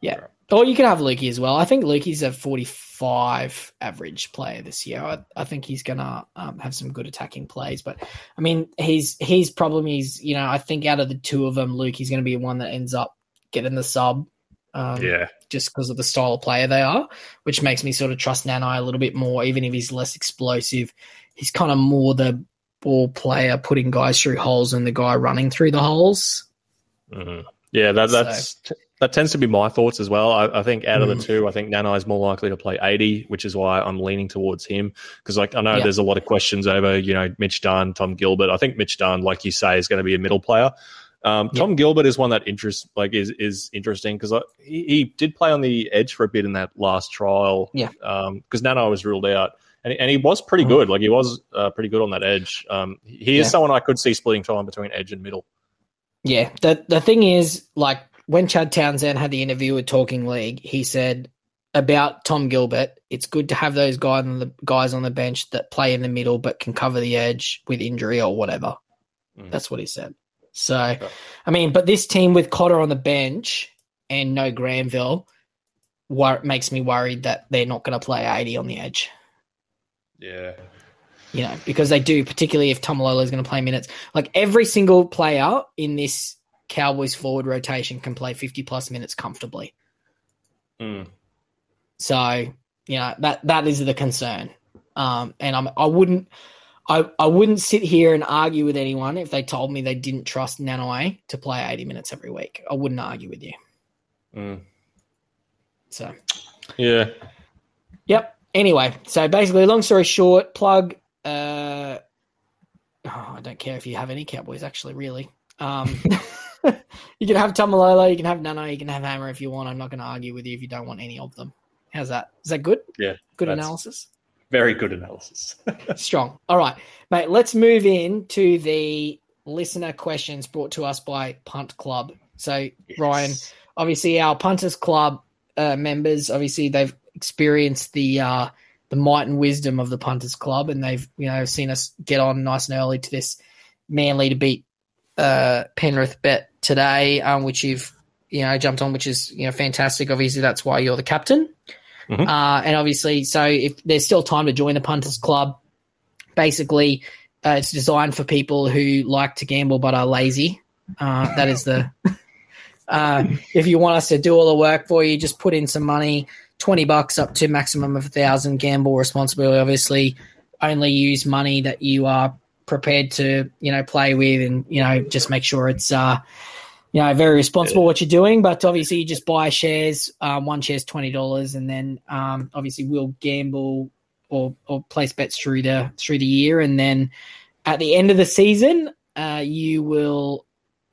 Yeah. Or you can have Luki as well. I think Luki's a 45 average player this year. I, I think he's going to um, have some good attacking plays. But, I mean, his, his problem is, you know, I think out of the two of them, Luki's going to be the one that ends up getting the sub. Um, yeah. Just because of the style of player they are, which makes me sort of trust Nanai a little bit more, even if he's less explosive. He's kind of more the ball player putting guys through holes than the guy running through the holes. Mm-hmm. Yeah, that, that's so that tends to be my thoughts as well. I, I think out of the mm. two, I think Nanai is more likely to play 80, which is why I'm leaning towards him. Because like I know there's a lot of questions over, you know, Mitch Dunn, Tom Gilbert. I think Mitch Dunn, like you say, is going to be a middle player. Um, Tom Gilbert is one that interests like is is interesting because he, he, did play on the edge for a bit in that last trial. Yeah, because um, Nanai was ruled out. And, and he was pretty mm. good. Like he was uh, pretty good on that edge. Um, he is yeah. someone I could see splitting time between edge and middle. Yeah, the the thing is, like when Chad Townsend had the interview with Talking League, he said about Tom Gilbert, it's good to have those guys on the guys on the bench that play in the middle but can cover the edge with injury or whatever. Mm. That's what he said. So, I mean, but this team with Cotter on the bench and no Granville wor- makes me worried that they're not going to play 80 on the edge. Yeah. You know, because they do, particularly if Taumalolo is going to play minutes. Like every single player in this Cowboys forward rotation can play 50 plus minutes comfortably. Mm. So, you know, that that is the concern. Um, and I'm, I wouldn't I, I wouldn't sit here and argue with anyone if they told me they didn't trust Nanai to play 80 minutes every week. I wouldn't argue with you. Mm. So, yeah. Yep. Anyway, so basically, long story short, plug. Uh, oh, I don't care if you have any Cowboys, actually, really. Um, you can have Taumalolo, you can have Nano, you can have Hammer if you want. I'm not going to argue with you if you don't want any of them. How's that? Is that good? Yeah. Good analysis? Very good analysis. Strong. All right, mate, let's move in to the listener questions brought to us by Punt Club. So, yes. Ryan, obviously, our Punters Club uh, members, obviously, they've experienced the. Uh, the might and wisdom of the punters club, and they've you know seen us get on nice and early to this Manly to beat uh, Penrith bet today, um, which you've you know jumped on, which is you know fantastic. Obviously, that's why you're the captain. Mm-hmm. Uh, and obviously, so if there's still time to join the punters club, basically, uh, it's designed for people who like to gamble but are lazy. Uh, that is the. Uh, if you want us to do all the work for you, just put in some money, twenty bucks up to maximum of a thousand. Gamble responsibly, obviously. Only use money that you are prepared to you know play with, and you know just make sure it's uh you know very responsible what you're doing. But obviously, you just buy shares. Um, one share's twenty dollars, and then um, obviously we'll gamble or or place bets through the through the year, and then at the end of the season, uh, you will.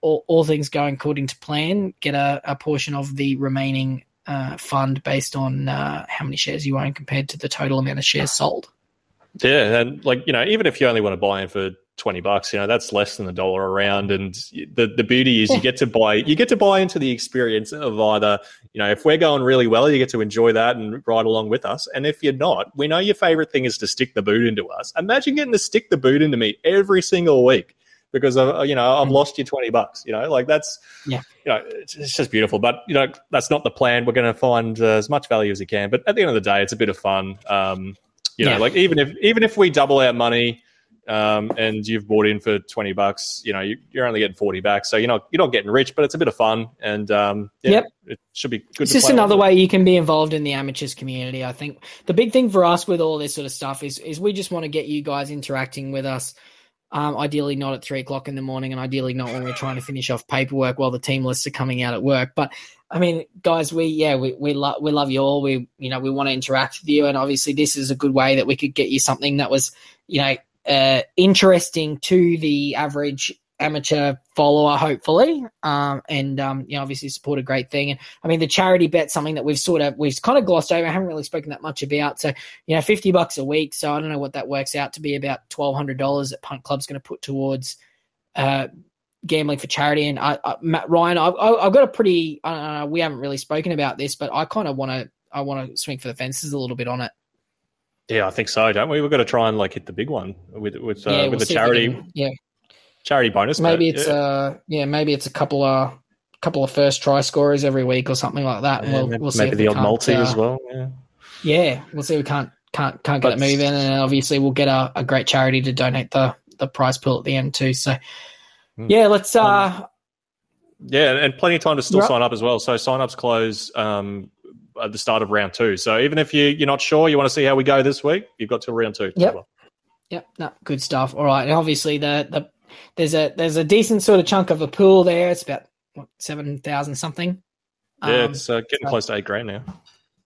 All, all things going according to plan, get a, a portion of the remaining uh, fund based on uh, how many shares you own compared to the total amount of shares sold. Yeah, and like you know, even if you only want to buy in for twenty bucks, you know, that's less than a dollar around. And the the beauty is you get to buy you get to buy into the experience of either you know if we're going really well, you get to enjoy that and ride along with us. And if you're not, we know your favorite thing is to stick the boot into us. Imagine getting to stick the boot into me every single week because of, you know I've mm. lost you twenty bucks. You know, like that's yeah, you know, it's, it's just beautiful. But you know, that's not the plan. We're going to find uh, as much value as you can. But at the end of the day, it's a bit of fun. Um, you know, yeah. like even if even if we double our money um, and you've bought in for twenty bucks, you know, you, are only getting forty back. So you're not you're not getting rich, but it's a bit of fun, and um, yeah, yep. it should be good. It's just another way you can be involved in the amateurs community. I think the big thing for us with all this sort of stuff is is we just want to get you guys interacting with us. Um, ideally not at three o'clock in the morning, and ideally not when we're trying to finish off paperwork while the team lists are coming out at work. But I mean, guys, we yeah, we we love we love you all. We you know we want to interact with you, and obviously this is a good way that we could get you something that was you know uh, interesting to the average amateur follower, hopefully, um, and um, you know, obviously support a great thing. And I mean, the charity bet something that we've sort of we've kind of glossed over. I haven't really spoken that much about. So you know, fifty bucks a week. So I don't know what that works out to be about twelve hundred dollars that Punt Club's going to put towards. Uh, gambling for charity and I, I, Matt Ryan I've, I've got a pretty uh, we haven't really spoken about this but I kind of want to I want to swing for the fences a little bit on it yeah, I think so, don't we? We've got to try and like hit the big one with with uh, yeah, with we'll the if we charity can- yeah charity bonus. maybe it's yeah. uh yeah maybe it's a couple of couple of first try scorers every week or something like that Yeah, we'll, maybe we'll see maybe the odd multi uh, as well. Yeah. yeah we'll see we can't can't can't get But- it moving and obviously we'll get a, a great charity to donate the the prize pool at the end too so Hmm. yeah let's uh Yeah, and plenty of time to still sign up as well. So sign-ups close um, at the start of round two. So even if you you're not sure, you want to see how we go this week, you've got till round two. Yep. well. Yep, no, good stuff. All right, and obviously the the there's a there's a decent sort of chunk of a pool there. It's about what seven thousand something. Yeah, Um, it's uh, getting so- close to eight grand now.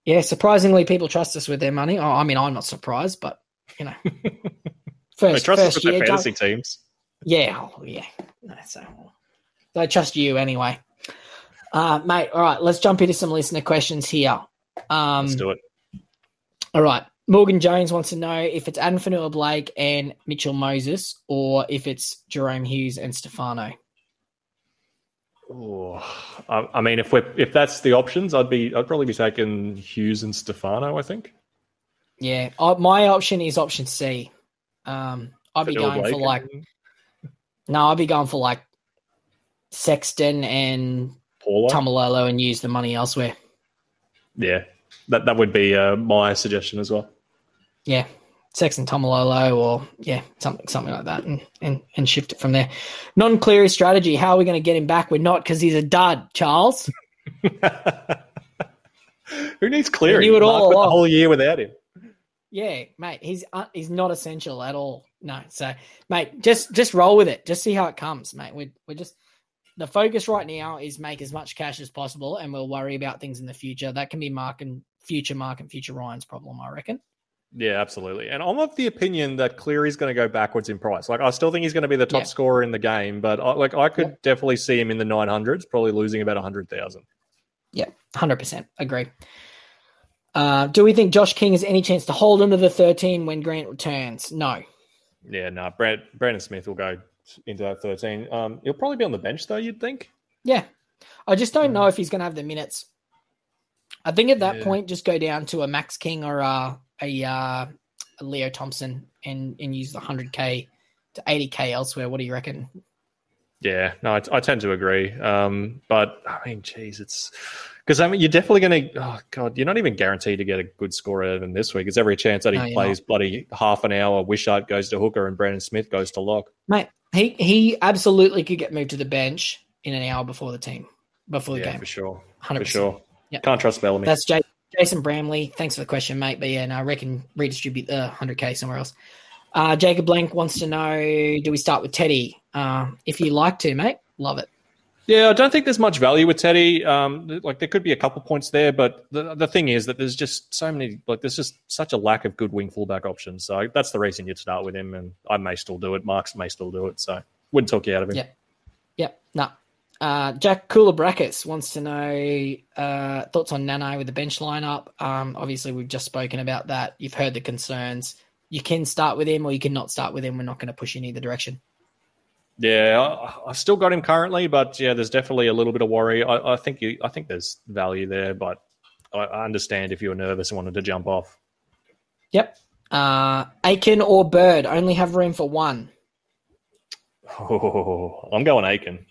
yeah, surprisingly, people trust us with their money. Oh, I mean, I'm not surprised, but you know, They first trust us first with year, their don't- fantasy teams. yeah, oh, yeah. No, so they trust you anyway, uh, mate. All right, let's jump into some listener questions here. Um, Let's do it. All right. Morgan Jones wants to know if it's Addin Fonua-Blake and Mitchell Moses or if it's Jahrome Hughes and Stefano. Ooh. I, I mean, if we are if that's the options, I'd be I'd probably be taking Hughes and Stefano. I think. Yeah, I, my option is option C. Um, I'd be Fonua going for like and no, I'd be going for like Sexton and. Taumalolo and use the money elsewhere. Yeah, that that would be uh, my suggestion as well. Yeah, Sexton Taumalolo or yeah, something something like that, and and, and shift it from there. Non Cleary strategy. How are we going to get him back? We're not because he's a dud, Charles. Who needs Cleary? Knew it all Mark went the whole year without him. Yeah, mate, he's uh, he's not essential at all. No, so mate, just just roll with it. Just see how it comes, mate. We're we're just the focus right now is make as much cash as possible, and we'll worry about things in the future. That can be Mark and future Mark and future Ryan's problem, I reckon. Yeah, absolutely. And I'm of the opinion that Cleary's going to go backwards in price. Like, I still think he's going to be the top Yeah. scorer in the game, but I, like, I could Yeah. definitely see him in the 900s, probably losing about 100,000. Yeah, Hundred percent agree. Uh, do we think Josh King has any chance to hold him to the thirteen when Grant returns? No. Yeah, no, Brad, Brandon Smith will go into that 13. Um, he'll probably be on the bench, though, you'd think. Yeah, I just don't know if he's going to have the minutes. I think at that Yeah. point, just go down to a Max King or a a, uh, a Leo Thompson and and use the hundred k to eighty k elsewhere. What do you reckon? Yeah, no, I, I tend to agree. Um, but I mean, geez, it's because I mean, you're definitely going to. Oh God, you're not even guaranteed to get a good score out of him this week. There's every chance that he No, plays bloody half an hour. Wishart goes to hooker and Brandon Smith goes to lock. Mate, he he absolutely could get moved to the bench in an hour before the team before the Yeah, game. for sure, Hundred for percent. sure. Yep. Can't trust Bellamy. That's Jay, Jason Bramley. Thanks for the question, mate. But yeah, no, I reckon redistribute the 100k somewhere else. Uh, Jacob Blank wants to know: Do we start with Teddy? Uh, if you like to, mate, love it. Yeah, I don't think there's much value with Teddy. Um, like there could be a couple points there, but the the thing is that there's just so many. Like there's just such a lack of good wing fullback options. So that's the reason you'd start with him, and I may still do it. Marks may still do it. So wouldn't talk you out of him. Yeah. Yep. No. Uh, Jack Cooler Brackets wants to know uh, thoughts on Nano with the bench lineup. Um, obviously, we've just spoken about that. You've heard the concerns. You can start with him, or you can not start with him. We're not going to push in either direction. Yeah, I, I've still got him currently, but yeah, there's definitely a little bit of worry. I, I think you, I think there's value there, but I, I understand if you were nervous and wanted to jump off. Yep. Uh, Aitken or Bird only have room for one. Oh, I'm going Aitken.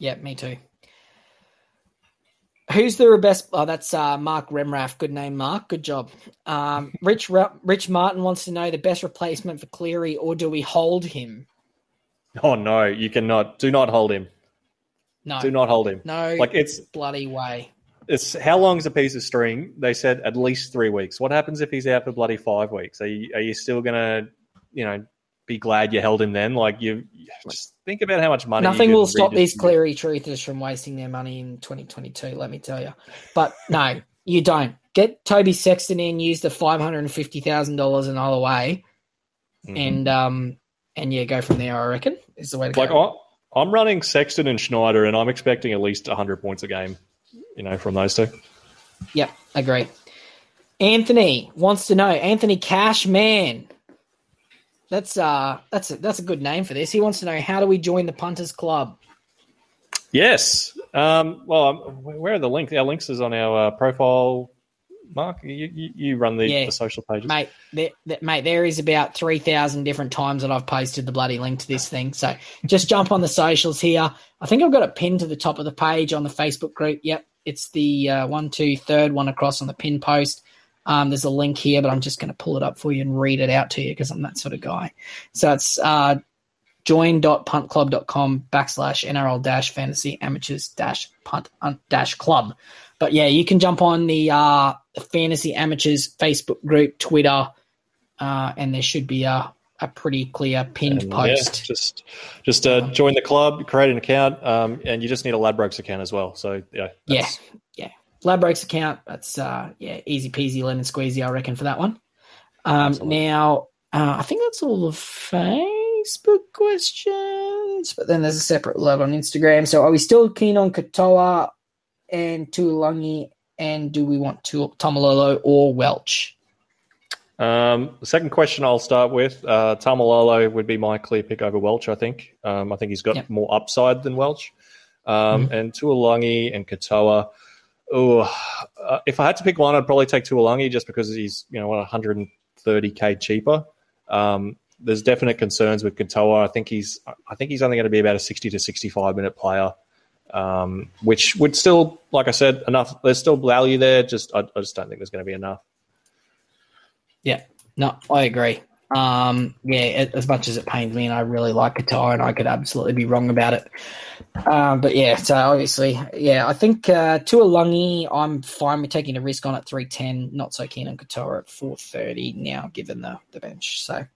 Yeah, me too. Who's the best? Oh, that's uh, Mark Remraff. Good name, Mark. Good job. Um, Rich Ra- Rich Martin wants to know the best replacement for Cleary, or do we hold him? Oh no, you cannot. Do not hold him. No, Do not hold him. no, Like it's bloody way. it's how long's a piece of string? They said at least three weeks. What happens if he's out for bloody five weeks? Are you are you still gonna, you know, be glad you held him then? Like you just think about how much money. Nothing will stop these redistribute. Cleary truthers from wasting their money in 2022. Let me tell you. But no, you don't get Toby Sexton in. Use the five hundred and fifty thousand dollars another way, Mhm. and um, and yeah, go from there. I reckon is the way to like go. I, I'm running Sexton and Schneider, and I'm expecting at least 100 points a game. You know, from those two. Yep, agree. Anthony wants to know Anthony Cashman. That's uh that's a, that's a good name for this. He wants to know how do we join the punters club? Yes. Um, well, um, where are the links? Our links is on our uh, profile. Mark, you, you, you run the, Yeah. the social pages. Mate, there, there- mate, there is about 3,000 different times that I've posted the bloody link to this thing. So just jump on the socials here. I think I've got it pinned to the top of the page on the Facebook group. Yep, it's the uh, one, two, third one across on the pin post. Um, there's a link here, but I'm just going to pull it up for you and read it out to you because I'm that sort of guy. So it's uh, join.puntclub.com backslash NRL dash fantasy amateurs dash punt dash club. But yeah, you can jump on the uh, fantasy amateurs Facebook group, Twitter, uh, and there should be a, a pretty clear pinned And, post. Yeah, just just uh, join the club, create an account, um, and you just need a Ladbrokes account as well. So yeah, Yeah, Ladbrokes account. That's uh, yeah, easy peasy, lemon squeezy. I reckon for that one. Um, now, uh, I think that's all the Facebook questions, but then there's a separate load on Instagram. So, are we still keen on Katoa and Tuilagi, and do we want to Taumalolo or Welch? Um, the second question I'll start with uh, Taumalolo would be my clear pick over Welch. I think. Um, I think he's got Yep. more upside than Welch. Um, And Tuilagi and Katoa. Oh, uh, if I had to pick one, I'd probably take Tuilagi just because he's you know what 130k cheaper. Um, there's definite concerns with Katoa. I think he's I think he's only going to be about a 60 to 65 minute player. Um, which would still, like I said, enough. There's still value there. Just I, I just don't think there's going to be enough. Yeah, no, I agree. Um, yeah, as much as it pains me, and I really like Katoa, and I could absolutely be wrong about it. Um, but yeah, so obviously, yeah, I think uh, Tuilagi, I'm fine with taking a risk on at three ten. Not so keen on Katoa at four thirty now, given the the bench. So.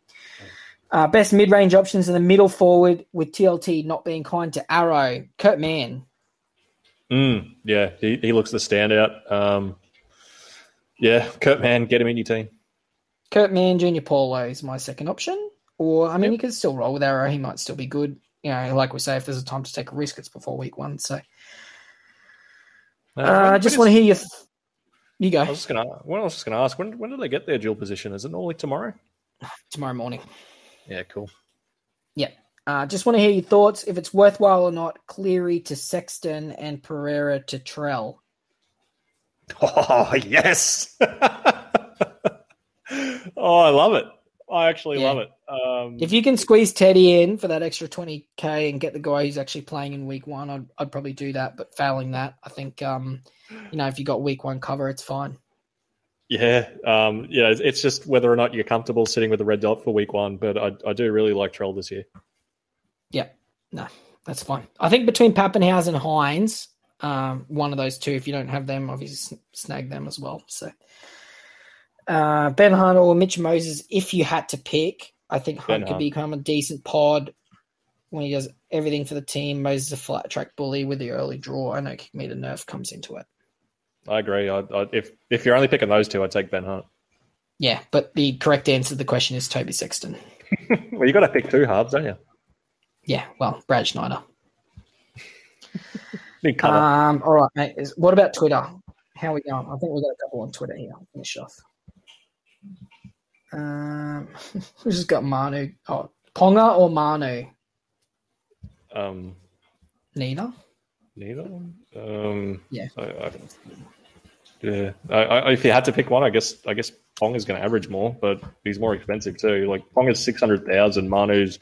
Uh, best mid-range options in the middle forward with TLT not being kind to Arrow. Kurt Mann, Mm, yeah, he, he looks the standout. Um, yeah, Kurt Mann, get him in your team. Kurt Mann, Junior Paulo is my second option. Or I mean, Yep. you could still roll with Arrow. He might still be good. You know, like we say, if there's a time to take a risk, it's before week one. So uh, I just want to hear your. Th- you go I was just gonna. What I was just gonna ask. When when do they get their dual position? Is it normally tomorrow? tomorrow morning. Yeah, cool. Yeah. Uh, just want to hear your thoughts. If it's worthwhile or not, Cleary to Sexton and Pereira to Trell. Oh yes. oh, I love it. I actually Yeah. love it. Um, If you can squeeze Teddy in for that extra 20k and get the guy who's actually playing in week one, I'd, I'd probably do that. But failing that, I think, um, you know, if you got week one cover, it's fine. yeah, um, yeah. It's, it's just whether or not you're comfortable sitting with the red dot for week one. But I, I do really like Trell this year. Yeah. No, that's fine. I think between Papenhuyzen and Hynes, um, one of those two, if you don't have them, obviously snag them as well. So, uh, Ben Hunt or Mitch Moses, if you had to pick, I think Hunt could Hunt. become a decent pod when he does everything for the team. Moses is a flat track bully with the early draw. I know kick meter nerf comes into it. I agree. I, I, if if you're only picking those two, I'd take Ben Hunt. Yeah, but the correct answer to the question is Toby Sexton. well, you got to pick two halves, don't you? Yeah, well, Brad Schneider. Big cover. Um, all right, mate. What about Twitter? How are we going? I think we've got a couple on Twitter here. I'll finish off. Um, we just got Manu. Oh, Ponga or Manu? um, Neither. neither. Um, Yeah. I, I, yeah. I, I, if you had to pick one, I guess I guess Pong is going to average more, but he's more expensive too. Like Pong is six hundred thousand. Manu's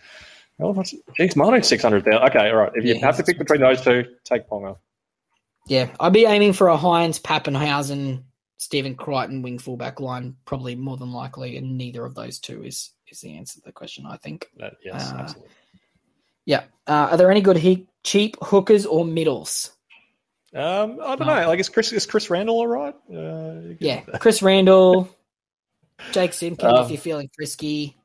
oh, what's, geez, Manu's six hundred thousand. Okay, all right. If you Yeah, have to pick between those two, take Ponga. Yeah, I'd be aiming for a Hynes, Papenhuyzen, Stephen Crichton wing fullback line, probably more than likely, and neither of those two is is the answer to the question. I think. That, yes, Uh, absolutely. Yeah. Uh, are there any good he- cheap hookers or middles? Um, I don't no. know. Like, is Chris is Chris Randall all right? Uh, Yeah, Chris Randall, Jake Simpkin, if Um, you're feeling frisky.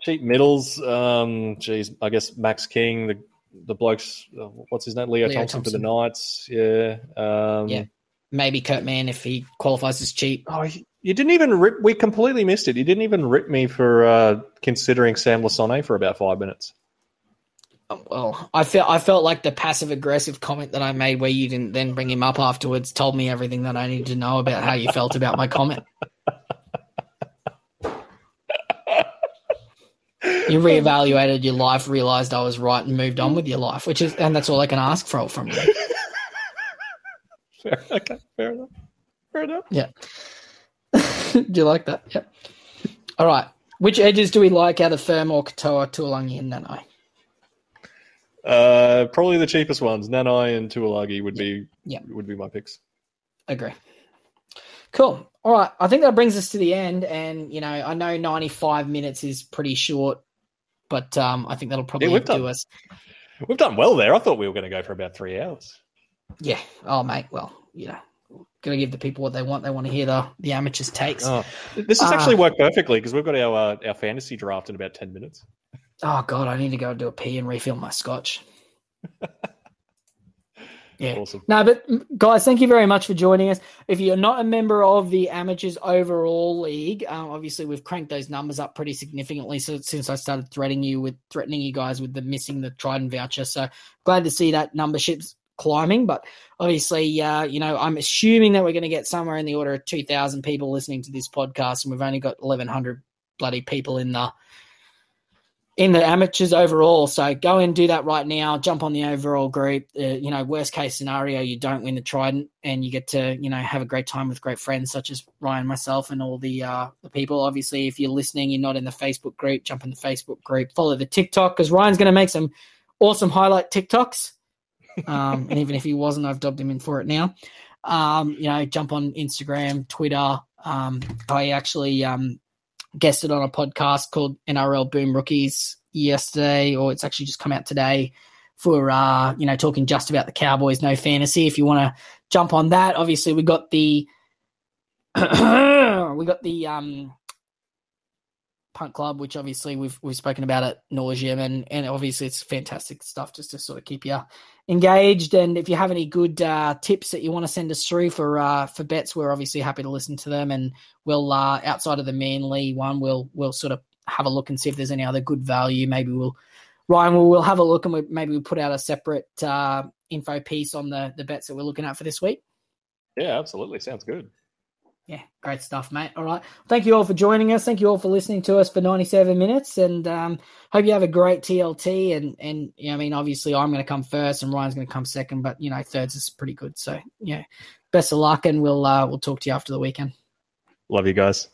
cheap middles. Um, geez, I guess Max King, the the blokes. Uh, what's his name? Leo, Leo Thompson, for the Knights. Yeah. Um, Yeah. Maybe Kurt Mann if he qualifies as cheap. Oh, you didn't even rip. We completely missed it. You didn't even rip me for uh, considering Sam Lisone for about five minutes. well, I felt I felt like the passive aggressive comment that I made, where you didn't then bring him up afterwards, told me everything that I needed to know about how you felt about my comment. you reevaluated your life, realized I was right, and moved on with your life, which is, and that's all I can ask for from you. Fair, okay, fair enough. Fair enough. Yeah. Do you like that? Yeah. All right. Which edges do we like out of Fermor, Katoa, Tuilagi, and Nanai? Uh, probably the cheapest ones. Nanai and Tuilagi would be yeah. would be my picks. Agree. Cool. All right. I think that brings us to the end. And, you know, I know 95 minutes is pretty short, but um, I think that'll probably yeah, do done, us. We've done well there. I thought we were going to go for about three hours. Yeah. Oh, mate. Well, you know, going to give the people what they want. They want to hear the, the amateurs' takes. Oh, this has uh, actually worked perfectly because we've got our uh, our fantasy draft in about 10 minutes. Oh, God. I need to go and do a pee and refill my scotch. Yeah. Awesome. No, but guys, thank you very much for joining us. If you're not a member of the Amateurs Overall League, um, obviously we've cranked those numbers up pretty significantly. So since I started threatening you with threatening you guys with the missing the Trident voucher, so glad to see that numbership's climbing. But obviously, uh, you know, I'm assuming that we're going to get somewhere in the order of 2,000 people listening to this podcast, and we've only got 1,100 bloody people in the in the amateurs overall. So go and do that right now. Jump on the overall group. Uh, you know, worst case scenario, you don't win the Trident, and you get to you know have a great time with great friends such as Ryan, myself, and all the uh, the people. Obviously, if you're listening, you're not in the Facebook group. Jump in the Facebook group. Follow the TikTok because Ryan's going to make some awesome highlight TikToks. Um, and even if he wasn't, I've dubbed him in for it now. Um, you know, jump on Instagram, Twitter. Um, I actually um, guested on a podcast called NRL Boom Rookies yesterday, or it's actually just come out today for uh, you know talking just about the Cowboys, no fantasy. If you want to jump on that, obviously we got the we got the um, Punt Club, which obviously we've we've spoken about at nauseum, and and obviously it's fantastic stuff just to sort of keep you engaged. And if you have any good uh, tips that you want to send us through for uh, for bets, we're obviously happy to listen to them. And we'll uh, outside of the Manly one, we'll we'll sort of have a look and see if there's any other good value. Maybe we'll Ryan, we'll, we'll have a look and we, maybe we'll put out a separate uh, info piece on the the bets that we're looking at for this week. Yeah, absolutely. Sounds good. Yeah, great stuff, mate. All right. Thank you all for joining us. Thank you all for listening to us for 97 minutes. And um, hope you have a great TLT. And, and you know, I mean, obviously, I'm going to come first and Ryan's going to come second, but, you know, thirds is pretty good. So, yeah, best of luck. And we'll, uh, we'll talk to you after the weekend. Love you guys.